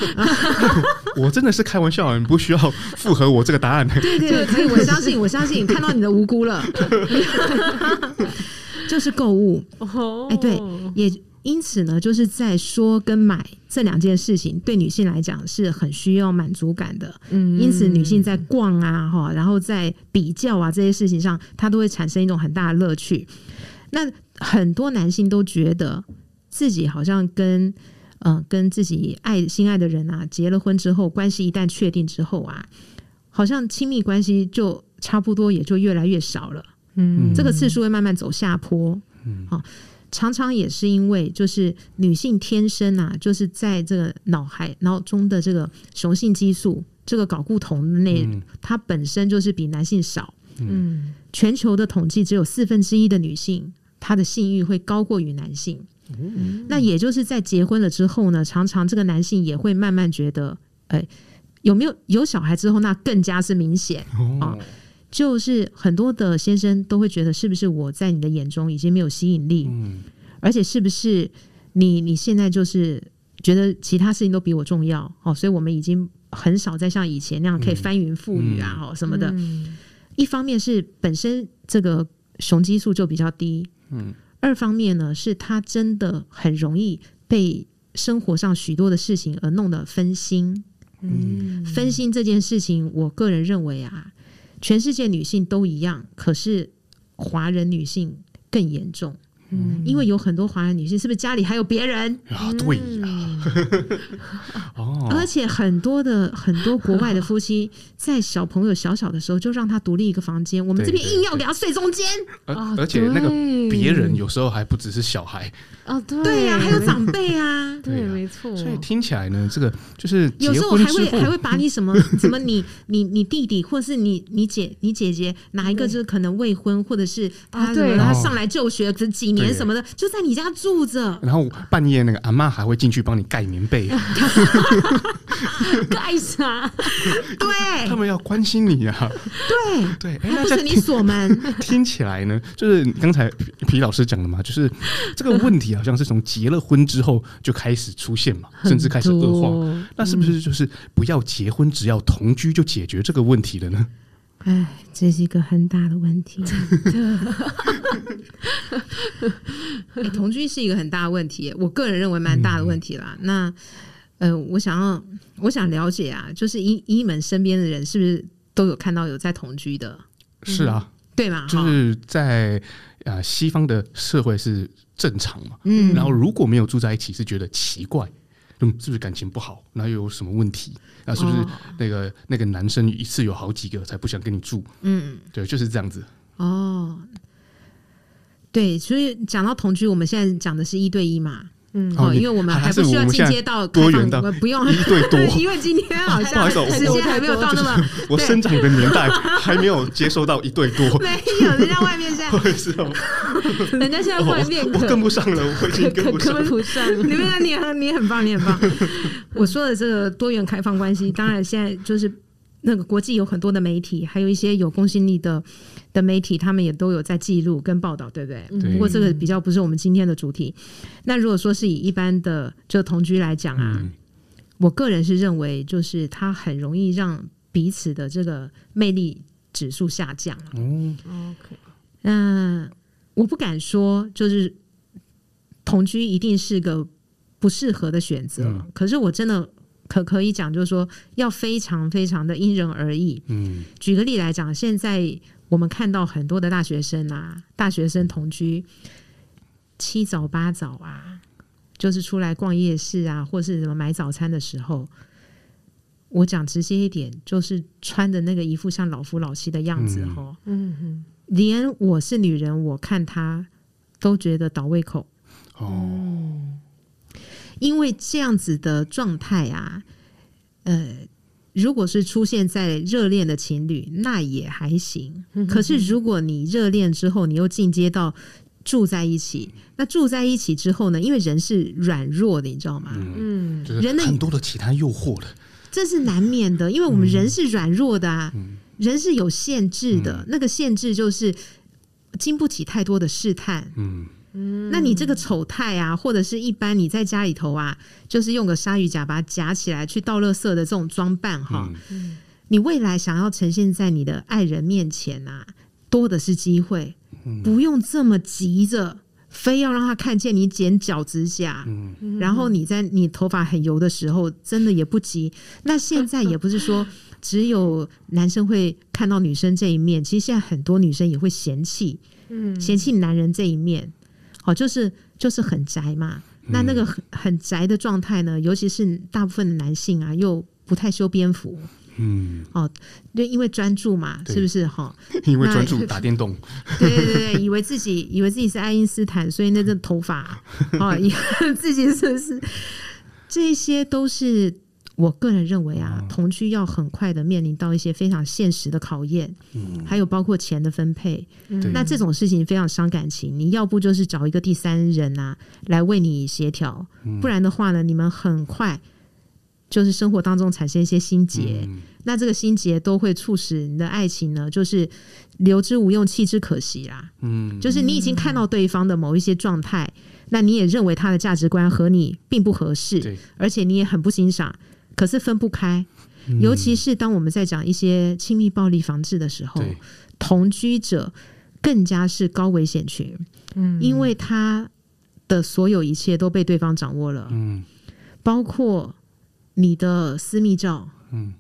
我真的是开玩笑，你不需要附和我这个答案。对对对，可以，我相信，我相信，看到你的无辜了，就是购物。哦，哎，对，也。因此呢，就是在说跟买这两件事情，对女性来讲是很需要满足感的。嗯，因此女性在逛啊，哈，然后在比较啊这些事情上，她都会产生一种很大的乐趣。那很多男性都觉得自己好像跟呃跟自己爱心爱的人啊结了婚之后，关系一旦确定之后啊，好像亲密关系就差不多也就越来越少了。嗯，这个次数会慢慢走下坡。嗯，好。常常也是因为，就是女性天生啊，就是在这个脑海脑中的这个雄性激素，这个睾固酮的那，嗯、它本身就是比男性少。嗯，全球的统计只有四分之一的女性，她的性欲会高过于男性。嗯，那也就是在结婚了之后呢，常常这个男性也会慢慢觉得，哎，有没有有小孩之后，那更加是明显啊。就是很多的先生都会觉得，是不是我在你的眼中已经没有吸引力？嗯，而且是不是你你现在就是觉得其他事情都比我重要？哦，所以我们已经很少再像以前那样可以翻云覆雨啊，哦什么的。一方面是本身这个雄激素就比较低，嗯，二方面呢是他真的很容易被生活上许多的事情而弄得分心。嗯，分心这件事情，我个人认为啊。全世界女性都一样，可是华人女性更严重。嗯，因为有很多华人女性，是不是家里还有别人？啊，对呀。哦，而且很多的很多国外的夫妻，在小朋友小小的时候就让他独立一个房间，我们这边硬要给他睡中间。而而且那个别人有时候还不只是小孩。哦，对呀，还有长辈啊，对，没错。所以听起来呢，这个就是有时候还会还会把你什么 什么你你你弟弟，或是你你姐你姐姐哪一个就是可能未婚，或者是他他上来就学这几。年什么的，就在你家住着，然后半夜那个阿妈还会进去帮你盖棉被，盖啥？对，他们要关心你啊。对对，还不是你锁门。听起来呢，就是刚才皮老师讲的嘛，就是这个问题好像是从结了婚之后就开始出现嘛，甚至开始恶化。那是不是就是不要结婚，只要同居就解决这个问题了呢？哎，这是一个很大的问题。欸、同居是一个很大的问题，我个人认为蛮大的问题啦。嗯、那呃，我想要，我想了解啊，就是依依你们身边的人是不是都有看到有在同居的？是啊，对吗？就是在呃西方的社会是正常嘛。嗯，然后如果没有住在一起，是觉得奇怪。嗯，是不是感情不好？那又有什么问题？那是不是那个、哦、那个男生一次有好几个才不想跟你住？嗯，对，就是这样子。哦，对，所以讲到同居，我们现在讲的是一对一嘛。嗯，好，因为我们还不需要进阶到多元的不用一对多，因为今天好像不好意思，时间还没有到那么，我生长的年代 还没有接收到一对多，没有，人家外面现在 人家现在外面我跟不上了，我已经跟不上，不上，你们你很你很棒，你很棒。我说的这个多元开放关系，当然现在就是那个国际有很多的媒体，还有一些有公信力的。的媒体他们也都有在记录跟报道，对不对？对。不过这个比较不是我们今天的主题。那如果说是以一般的就同居来讲啊，嗯、我个人是认为，就是它很容易让彼此的这个魅力指数下降。嗯，OK。嗯，我不敢说就是同居一定是个不适合的选择，嗯、可是我真的可可以讲，就是说要非常非常的因人而异。嗯，举个例来讲，现在。我们看到很多的大学生啊，大学生同居七早八早啊，就是出来逛夜市啊，或是什么买早餐的时候，我讲直接一点，就是穿的那个一副像老夫老妻的样子哈，嗯嗯，连我是女人，我看他都觉得倒胃口。哦，因为这样子的状态啊，呃。如果是出现在热恋的情侣，那也还行。可是如果你热恋之后，你又进阶到住在一起，那住在一起之后呢？因为人是软弱的，你知道吗？嗯，人很多的其他诱惑了，这是难免的。因为我们人是软弱的啊，嗯、人是有限制的。嗯、那个限制就是经不起太多的试探。嗯。那你这个丑态啊，或者是一般你在家里头啊，就是用个鲨鱼夹把它夹起来去倒垃圾的这种装扮哈，嗯、你未来想要呈现在你的爱人面前啊，多的是机会，嗯、不用这么急着，非要让他看见你剪脚趾甲，嗯、然后你在你头发很油的时候，真的也不急。那现在也不是说 只有男生会看到女生这一面，其实现在很多女生也会嫌弃，嗯、嫌弃男人这一面。哦，就是就是很宅嘛，那那个很很宅的状态呢，尤其是大部分的男性啊，又不太修边幅，嗯，哦，就因为专注嘛，是不是哈？因为专注打电动，对对对，以为自己以为自己是爱因斯坦，所以那个头发，哦，以为自己是不是？这些都是。我个人认为啊，同居要很快的面临到一些非常现实的考验，嗯，还有包括钱的分配，嗯，那这种事情非常伤感情。你要不就是找一个第三人啊来为你协调，不然的话呢，你们很快就是生活当中产生一些心结，嗯，那这个心结都会促使你的爱情呢，就是留之无用，弃之可惜啦。嗯，就是你已经看到对方的某一些状态，那你也认为他的价值观和你并不合适，而且你也很不欣赏。可是分不开，尤其是当我们在讲一些亲密暴力防治的时候，对。同居者更加是高危险群，嗯，因为他的所有一切都被对方掌握了，嗯，包括你的私密照，嗯，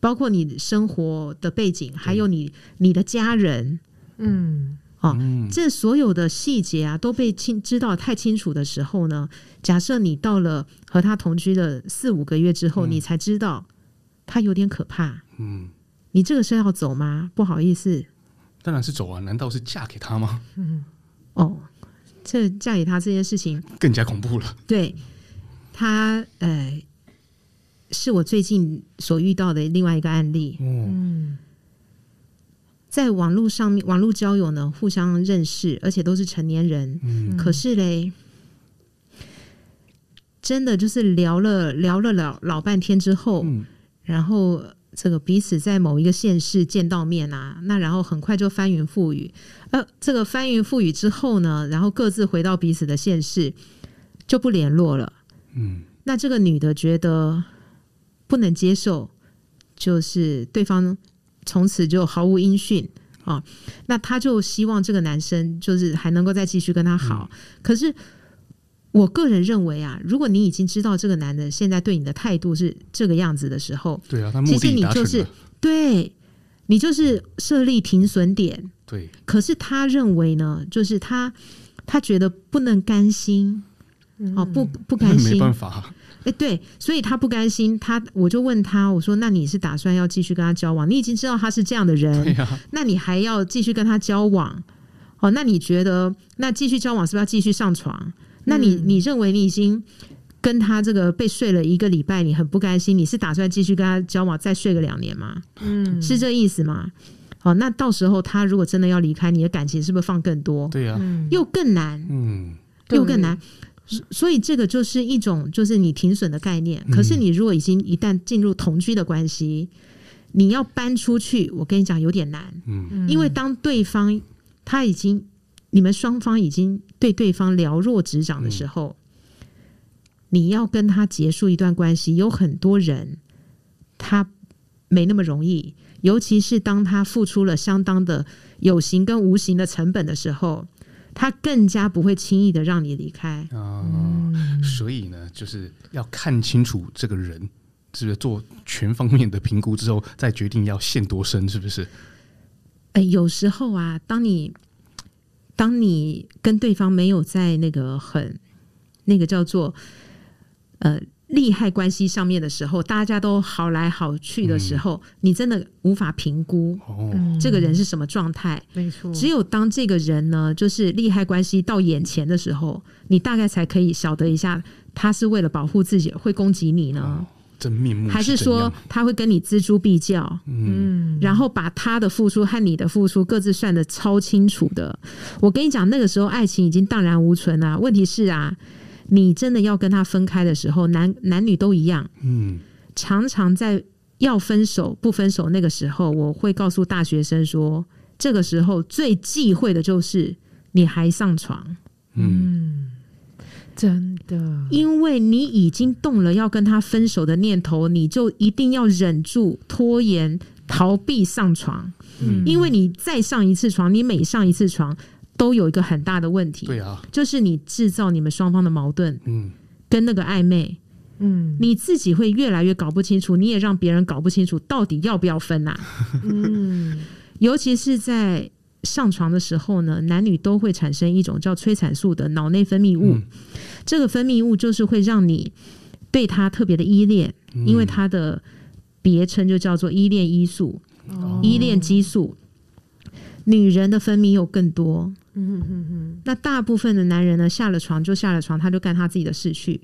包括你生活的背景，还有你你的家人，嗯。哦，这所有的细节啊，都被清知道太清楚的时候呢，假设你到了和他同居的四五个月之后，嗯、你才知道他有点可怕。嗯，你这个是要走吗？不好意思，当然是走啊！难道是嫁给他吗？嗯，哦，这嫁给他这件事情更加恐怖了。对他，呃，是我最近所遇到的另外一个案例。嗯。在网络上面，网络交友呢，互相认识，而且都是成年人。嗯、可是嘞，真的就是聊了聊了老老半天之后，嗯、然后这个彼此在某一个县市见到面啊，那然后很快就翻云覆雨。呃，这个翻云覆雨之后呢，然后各自回到彼此的县市，就不联络了。嗯，那这个女的觉得不能接受，就是对方。从此就毫无音讯啊！那他就希望这个男生就是还能够再继续跟他好。嗯、可是我个人认为啊，如果你已经知道这个男的现在对你的态度是这个样子的时候，对啊，他其实你就是对你就是设立停损点。对，可是他认为呢，就是他他觉得不能甘心，哦、嗯，不不甘心，没办法。哎，对，所以他不甘心，他我就问他，我说：“那你是打算要继续跟他交往？你已经知道他是这样的人，啊、那你还要继续跟他交往？哦，那你觉得，那继续交往是不是要继续上床？那你你认为你已经跟他这个被睡了一个礼拜，你很不甘心，你是打算继续跟他交往，再睡个两年吗？嗯，是这意思吗？哦，那到时候他如果真的要离开，你的感情是不是放更多？对呀，又更难，嗯，又更难。所以这个就是一种，就是你停损的概念。可是你如果已经一旦进入同居的关系，你要搬出去，我跟你讲有点难，嗯，因为当对方他已经，你们双方已经对对方了若指掌的时候，你要跟他结束一段关系，有很多人他没那么容易，尤其是当他付出了相当的有形跟无形的成本的时候。他更加不会轻易的让你离开啊，嗯、所以呢，就是要看清楚这个人，是不是做全方面的评估之后，再决定要陷多深，是不是？哎、欸，有时候啊，当你当你跟对方没有在那个很那个叫做呃。利害关系上面的时候，大家都好来好去的时候，嗯、你真的无法评估这个人是什么状态。没错，只有当这个人呢，就是利害关系到眼前的时候，你大概才可以晓得一下，他是为了保护自己会攻击你呢，哦、真面目是，还是说他会跟你锱铢必较？嗯，然后把他的付出和你的付出各自算的超清楚的。我跟你讲，那个时候爱情已经荡然无存了。问题是啊。你真的要跟他分开的时候，男男女都一样。嗯，常常在要分手不分手那个时候，我会告诉大学生说，这个时候最忌讳的就是你还上床。嗯，真的，因为你已经动了要跟他分手的念头，你就一定要忍住拖延、逃避上床。嗯，因为你再上一次床，你每上一次床。都有一个很大的问题，对啊，就是你制造你们双方的矛盾，嗯，跟那个暧昧，嗯，你自己会越来越搞不清楚，你也让别人搞不清楚到底要不要分呐，嗯，尤其是在上床的时候呢，男女都会产生一种叫催产素的脑内分泌物，这个分泌物就是会让你对他特别的依恋，因为它的别称就叫做依恋激素，依恋激素，女人的分泌又更多。嗯哼哼，那大部分的男人呢，下了床就下了床，他就干他自己的事去。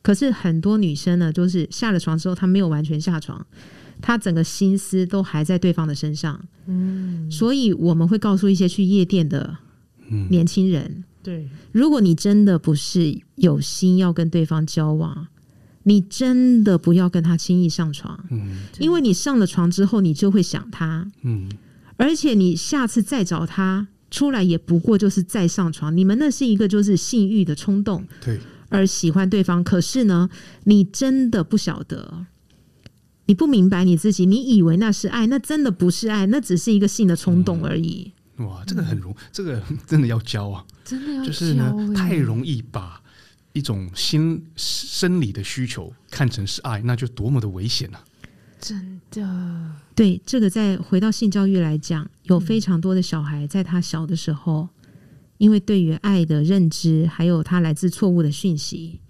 可是很多女生呢，就是下了床之后，她没有完全下床，她整个心思都还在对方的身上。嗯，所以我们会告诉一些去夜店的年轻人，嗯、对，如果你真的不是有心要跟对方交往，你真的不要跟他轻易上床。嗯，因为你上了床之后，你就会想他。嗯，而且你下次再找他。出来也不过就是再上床，你们那是一个就是性欲的冲动，对，而喜欢对方。可是呢，你真的不晓得，你不明白你自己，你以为那是爱，那真的不是爱，那只是一个性的冲动而已。嗯、哇，这个很容，这个真的要教啊，真的要教，就是呢，太容易把一种心生理的需求看成是爱，那就多么的危险啊！真的，对这个再回到性教育来讲，有非常多的小孩在他小的时候，嗯、因为对于爱的认知，还有他来自错误的讯息，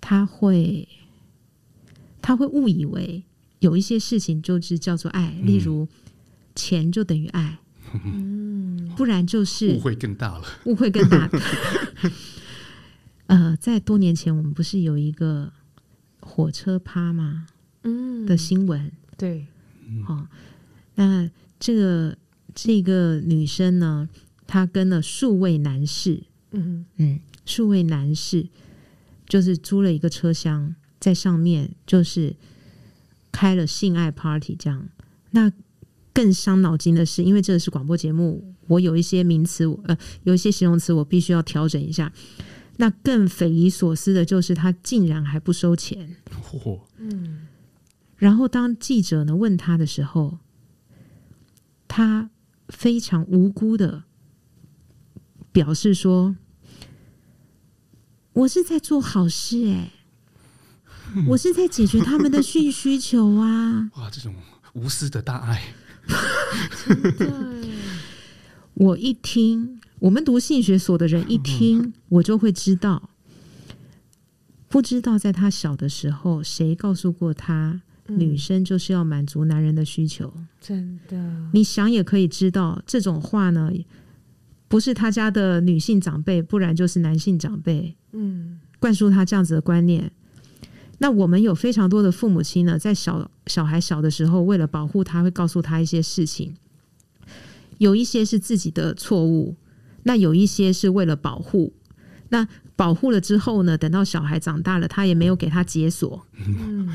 他会他会误以为有一些事情就是叫做爱，嗯、例如钱就等于爱，嗯，不然就是误会更大了，误会更大。呃，在多年前，我们不是有一个火车趴吗？嗯。的新闻。对，好，那这个这个女生呢，她跟了数位男士，嗯。嗯，数位男士就是租了一个车厢，在上面就是开了性爱 party，这样。那更伤脑筋的是，因为这个是广播节目，我有一些名词，呃，有一些形容词，我必须要调整一下。那更匪夷所思的就是，他竟然还不收钱，嚯，嗯。然后，当记者呢问他的时候，他非常无辜的表示说：“我是在做好事，哎，我是在解决他们的性需求啊！” 哇，这种无私的大爱，对，我一听，我们读性学所的人一听，我就会知道，不知道在他小的时候，谁告诉过他。女生就是要满足男人的需求，真的。你想也可以知道，这种话呢，不是他家的女性长辈，不然就是男性长辈，嗯，灌输他这样子的观念。那我们有非常多的父母亲呢，在小小孩小的时候，为了保护他，会告诉他一些事情，有一些是自己的错误，那有一些是为了保护。那保护了之后呢，等到小孩长大了，他也没有给他解锁，嗯，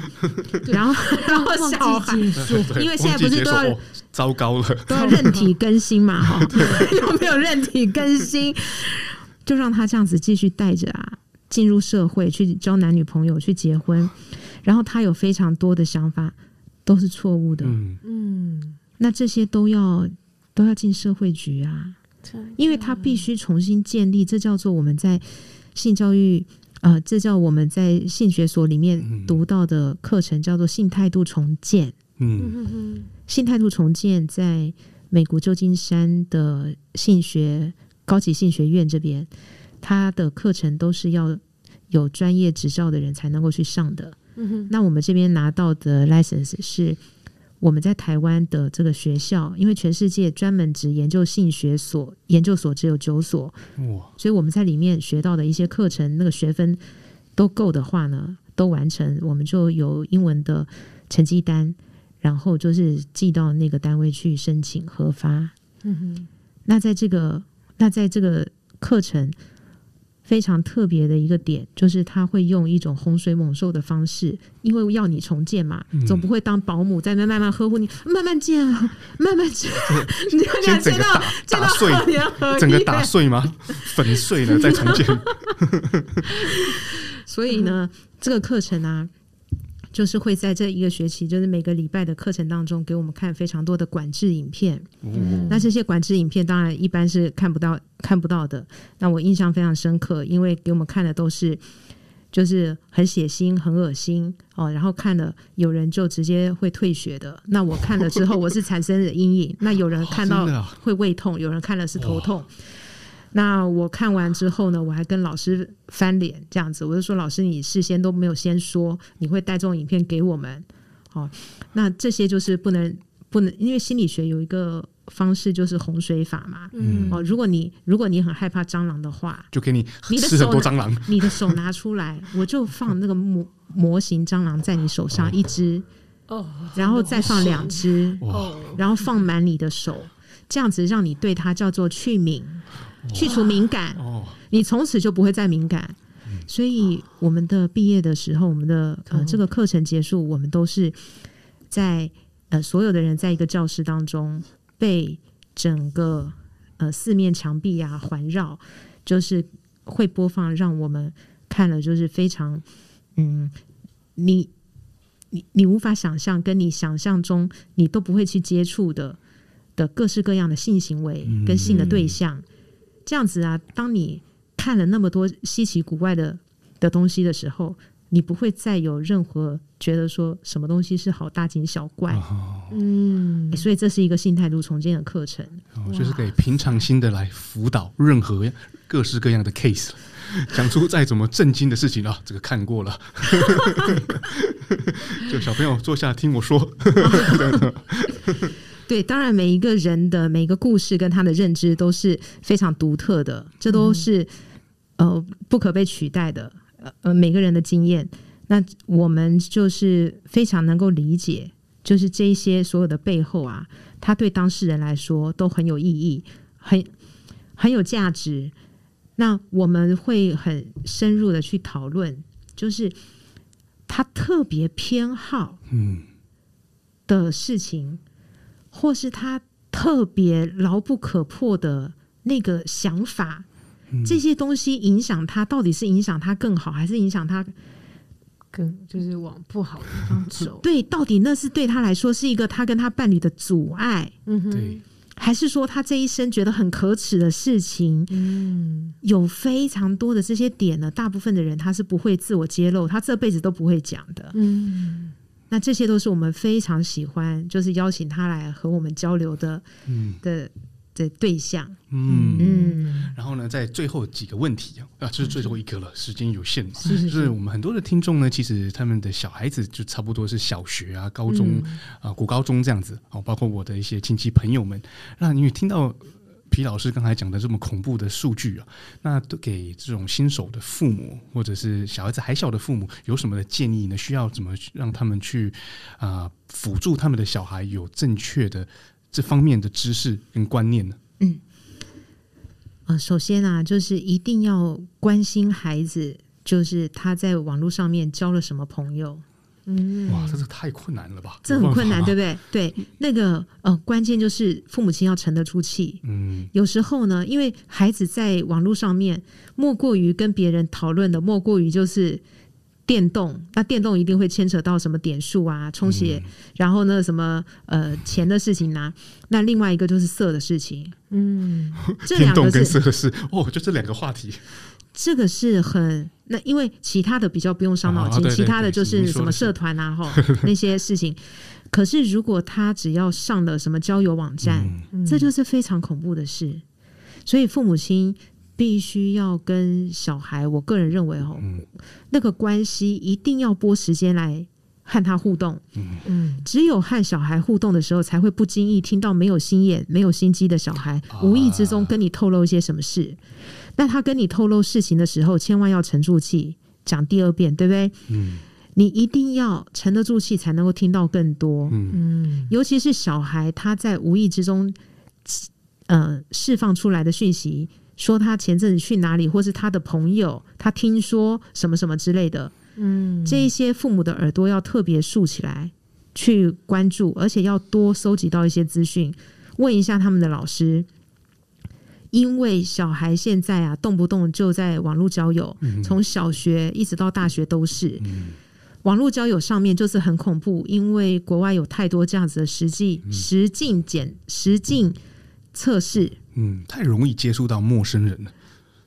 然后然后小孩，因为现在不是都要、哦、糟糕了，都要韧体更新嘛，哈，有没有韧体更新？就让他这样子继续带着啊。进入社会去交男女朋友去结婚，然后他有非常多的想法都是错误的，嗯，那这些都要都要进社会局啊，因为他必须重新建立，这叫做我们在性教育呃，这叫我们在性学所里面读到的课程叫做性态度重建，嗯，性态度重建在美国旧金山的性学高级性学院这边。他的课程都是要有专业执照的人才能够去上的。嗯哼。那我们这边拿到的 license 是我们在台湾的这个学校，因为全世界专门只研究性学所研究所只有九所，哇！所以我们在里面学到的一些课程，那个学分都够的话呢，都完成，我们就有英文的成绩单，然后就是寄到那个单位去申请核发。嗯哼。那在这个那在这个课程。非常特别的一个点，就是他会用一种洪水猛兽的方式，因为要你重建嘛，嗯、总不会当保姆在那慢慢呵护你，慢慢建啊，慢慢建，你要建到建到碎，整个打碎吗？粉碎了再重建。所以呢，这个课程啊。就是会在这一个学期，就是每个礼拜的课程当中，给我们看非常多的管制影片。嗯，那这些管制影片当然一般是看不到、看不到的。那我印象非常深刻，因为给我们看的都是就是很血腥、很恶心哦。然后看了有人就直接会退学的。那我看了之后，我是产生了阴影。那有人看到 会胃痛，有人看了是头痛。那我看完之后呢，我还跟老师翻脸这样子，我就说老师，你事先都没有先说你会带这种影片给我们，哦，那这些就是不能不能，因为心理学有一个方式就是洪水法嘛，嗯，哦，如果你如果你很害怕蟑螂的话，就给你你吃很多蟑螂，你的手拿出来，我就放那个模模型蟑螂在你手上一只，哦，然后再放两只，哦，然后放满你的手，这样子让你对它叫做去敏。去除敏感，你从此就不会再敏感。所以我们的毕业的时候，我们的呃这个课程结束，我们都是在呃所有的人在一个教室当中，被整个呃四面墙壁啊环绕，就是会播放让我们看了就是非常嗯，你你你无法想象，跟你想象中你都不会去接触的的各式各样的性行为跟性的对象。这样子啊，当你看了那么多稀奇古怪的的东西的时候，你不会再有任何觉得说什么东西是好大惊小怪。哦、嗯，所以这是一个性态度重建的课程，哦、就是给平常心的来辅导任何各式各样的 case，讲出再怎么震惊的事情啊，这个看过了，就小朋友坐下听我说。对，当然每一个人的每一个故事跟他的认知都是非常独特的，这都是呃不可被取代的。呃，每个人的经验，那我们就是非常能够理解，就是这些所有的背后啊，他对当事人来说都很有意义，很很有价值。那我们会很深入的去讨论，就是他特别偏好嗯的事情。或是他特别牢不可破的那个想法，嗯、这些东西影响他，到底是影响他更好，还是影响他更就是往不好的地方走？对，到底那是对他来说是一个他跟他伴侣的阻碍，嗯哼，对，还是说他这一生觉得很可耻的事情？嗯，有非常多的这些点呢，大部分的人他是不会自我揭露，他这辈子都不会讲的，嗯。那这些都是我们非常喜欢，就是邀请他来和我们交流的，嗯，的的对象，嗯嗯。然后呢，在最后几个问题啊，这是最后一个了，时间有限，是是是。就是我们很多的听众呢，其实他们的小孩子就差不多是小学啊、高中啊、国高中这样子哦，包括我的一些亲戚朋友们。那因为听到皮老师刚才讲的这么恐怖的数据啊，那都给这种新手的父母或者是小孩子还小的父母有什么的建议呢？需要怎么让他们去啊辅助他们的小孩有正确的这方面的知识跟观念呢？嗯，啊，首先啊，就是一定要关心孩子，就是他在网络上面交了什么朋友。嗯，哇，这是太困难了吧？这很困难，对不对？对，那个呃，关键就是父母亲要沉得住气。嗯，有时候呢，因为孩子在网络上面，莫过于跟别人讨论的，莫过于就是电动。那电动一定会牵扯到什么点数啊、充血，嗯、然后呢，什么呃钱的事情啊。那另外一个就是色的事情。嗯，这两个电动跟色的事哦，就这两个话题。这个是很那，因为其他的比较不用伤脑筋，啊、对对对，其他的就是什么社团啊，哈那些事情。可是如果他只要上了什么交友网站，嗯、这就是非常恐怖的事。所以父母亲必须要跟小孩，我个人认为哦，嗯、那个关系一定要拨时间来和他互动。嗯，只有和小孩互动的时候，才会不经意听到没有心眼、没有心机的小孩，无意之中跟你透露一些什么事。那他跟你透露事情的时候，千万要沉住气，讲第二遍，对不对？嗯，你一定要沉得住气，才能够听到更多。嗯，尤其是小孩，他在无意之中，呃，释放出来的讯息，说他前阵子去哪里，或是他的朋友，他听说什么什么之类的。嗯，这一些父母的耳朵要特别竖起来，去关注，而且要多搜集到一些资讯，问一下他们的老师。因为小孩现在啊，动不动就在网络交友，从小学一直到大学都是。网络交友上面就是很恐怖，因为国外有太多这样子的实际实境检实境测试，嗯，太容易接触到陌生人了。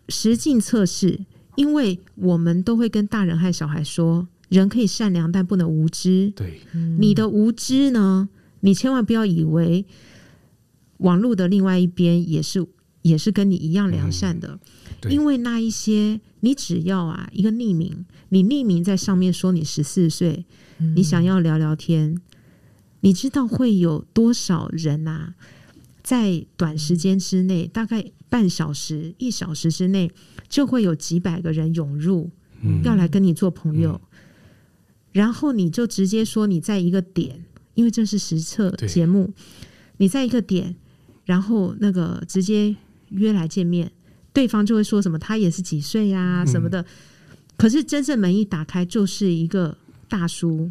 实境测试，因为我们都会跟大人和小孩说，人可以善良，但不能无知。对，你的无知呢，你千万不要以为网络的另外一边也是。也是跟你一样良善的，嗯、因为那一些你只要啊一个匿名，你匿名在上面说你十四岁，嗯、你想要聊聊天，你知道会有多少人啊，在短时间之内，大概半小时、一小时之内，就会有几百个人涌入，嗯、要来跟你做朋友，嗯、然后你就直接说你在一个点，因为这是实测节目，你在一个点，然后那个直接。约来见面，对方就会说什么他也是几岁呀、啊、什么的，嗯、可是真正门一打开，就是一个大叔，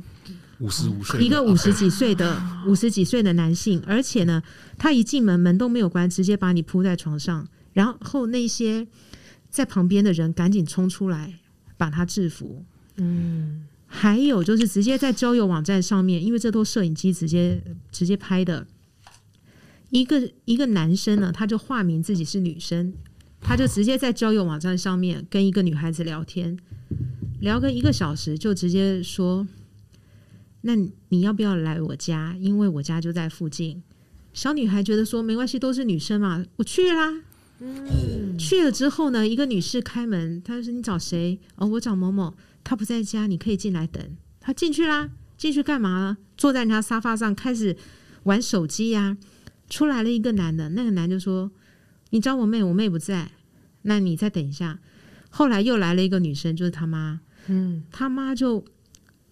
五十五岁，一个五十几岁的五十几岁的男性，而且呢，他一进门门都没有关，直接把你铺在床上，然后那些在旁边的人赶紧冲出来把他制服。嗯，还有就是直接在交友网站上面，因为这都摄影机直接直接拍的。一个一个男生呢，他就化名自己是女生，他就直接在交友网站上面跟一个女孩子聊天，聊个一个小时，就直接说：“那你要不要来我家？因为我家就在附近。”小女孩觉得说：“没关系，都是女生嘛，我去啦。”嗯，去了之后呢，一个女士开门，她说：“你找谁？哦，我找某某，她不在家，你可以进来等。”她进去啦，进去干嘛呢？坐在人家沙发上开始玩手机呀、啊。出来了一个男的，那个男就说：“你找我妹，我妹不在，那你再等一下。”后来又来了一个女生，就是他妈，嗯，他妈就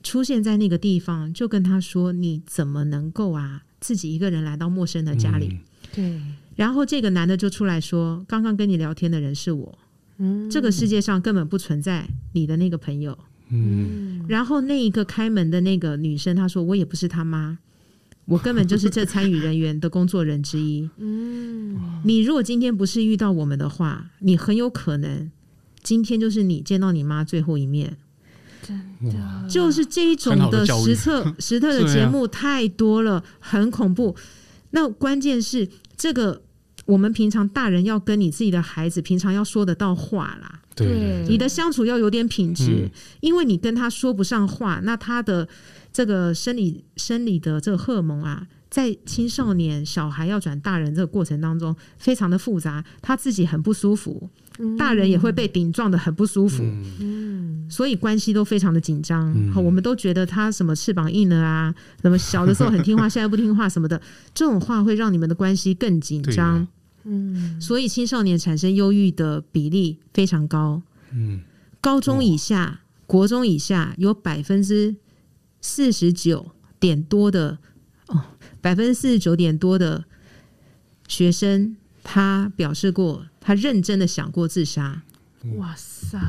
出现在那个地方，就跟他说：“你怎么能够啊，自己一个人来到陌生的家里？”嗯、对。然后这个男的就出来说：“刚刚跟你聊天的人是我，嗯，这个世界上根本不存在你的那个朋友。”嗯。然后那一个开门的那个女生，她说：“我也不是他妈。”我根本就是这参与人员的工作人之一。嗯，你如果今天不是遇到我们的话，你很有可能今天就是你见到你妈最后一面。真的，就是这一种的实测 实测的节目太多了，很恐怖。那关键是这个，我们平常大人要跟你自己的孩子平常要说得到话啦。对，你的相处要有点品质，因为你跟他说不上话，那他的。这个生理生理的这个荷尔蒙啊，在青少年小孩要转大人这个过程当中，非常的复杂，他自己很不舒服，大人也会被顶撞的很不舒服，嗯，所以关系都非常的紧张。好，我们都觉得他什么翅膀硬了啊，什么小的时候很听话，现在不听话什么的，这种话会让你们的关系更紧张。嗯，所以青少年产生忧郁的比例非常高。嗯，高中以下、国中以下有百分之四十九点多的哦，百分之四十九点多的学生，他表示过他认真的想过自杀。哇塞，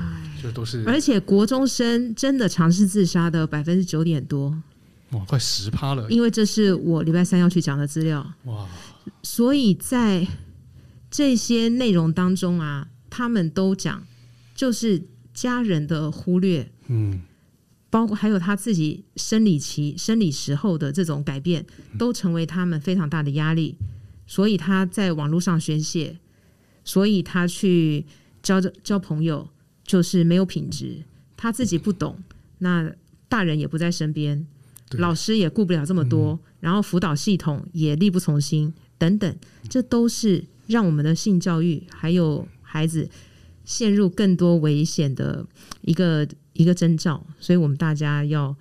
这都是，而且国中生真的尝试自杀的百分之九点多，哇，快十趴了。因为这是我礼拜三要去讲的资料。哇，所以在这些内容当中啊，他们都讲，就是家人的忽略，嗯，包括还有他自己生理期、生理时候的这种改变，都成为他们非常大的压力。所以他在网络上宣泄，所以他去。交交朋友就是没有品质，他自己不懂，那大人也不在身边，老师也顾不了这么多，嗯、然后辅导系统也力不从心，等等，这都是让我们的性教育还有孩子陷入更多危险的一个一个征兆，所以我们大家要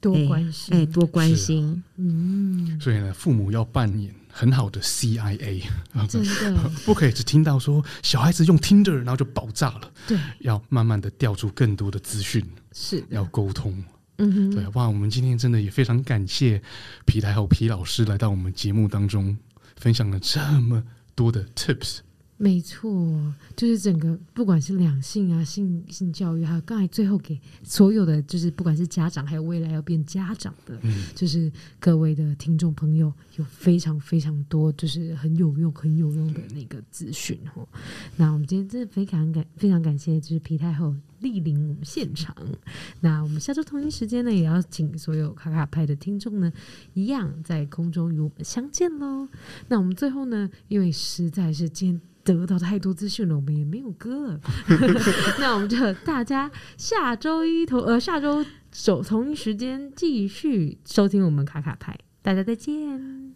多关心，哎，哎，多关心，啊、嗯，所以呢，父母要扮演。很好的 CIA，真的 不可以只听到说小孩子用 Tinder，然后就爆炸了。对，要慢慢的调出更多的资讯，是要沟通。嗯哼，对，哇，我们今天真的也非常感谢皮太后皮老师来到我们节目当中，分享了这么多的 tips。没错，就是整个不管是两性啊、性性教育，还有刚才最后给所有的，就是不管是家长还有未来要变家长的，嗯，就是各位的听众朋友，有非常非常多，就是很有用、很有用的那个资讯哦。那我们今天真的非常感非常感谢，就是皮太后莅临我们现场。那我们下周同一时间呢，也要请所有卡卡派的听众呢，一样在空中与我们相见喽。那我们最后呢，因为实在是今天。得到太多资讯了，我们也没有歌了。那我们就大家下周一同呃下周首同一时间继续收听我们卡卡牌，大家再见。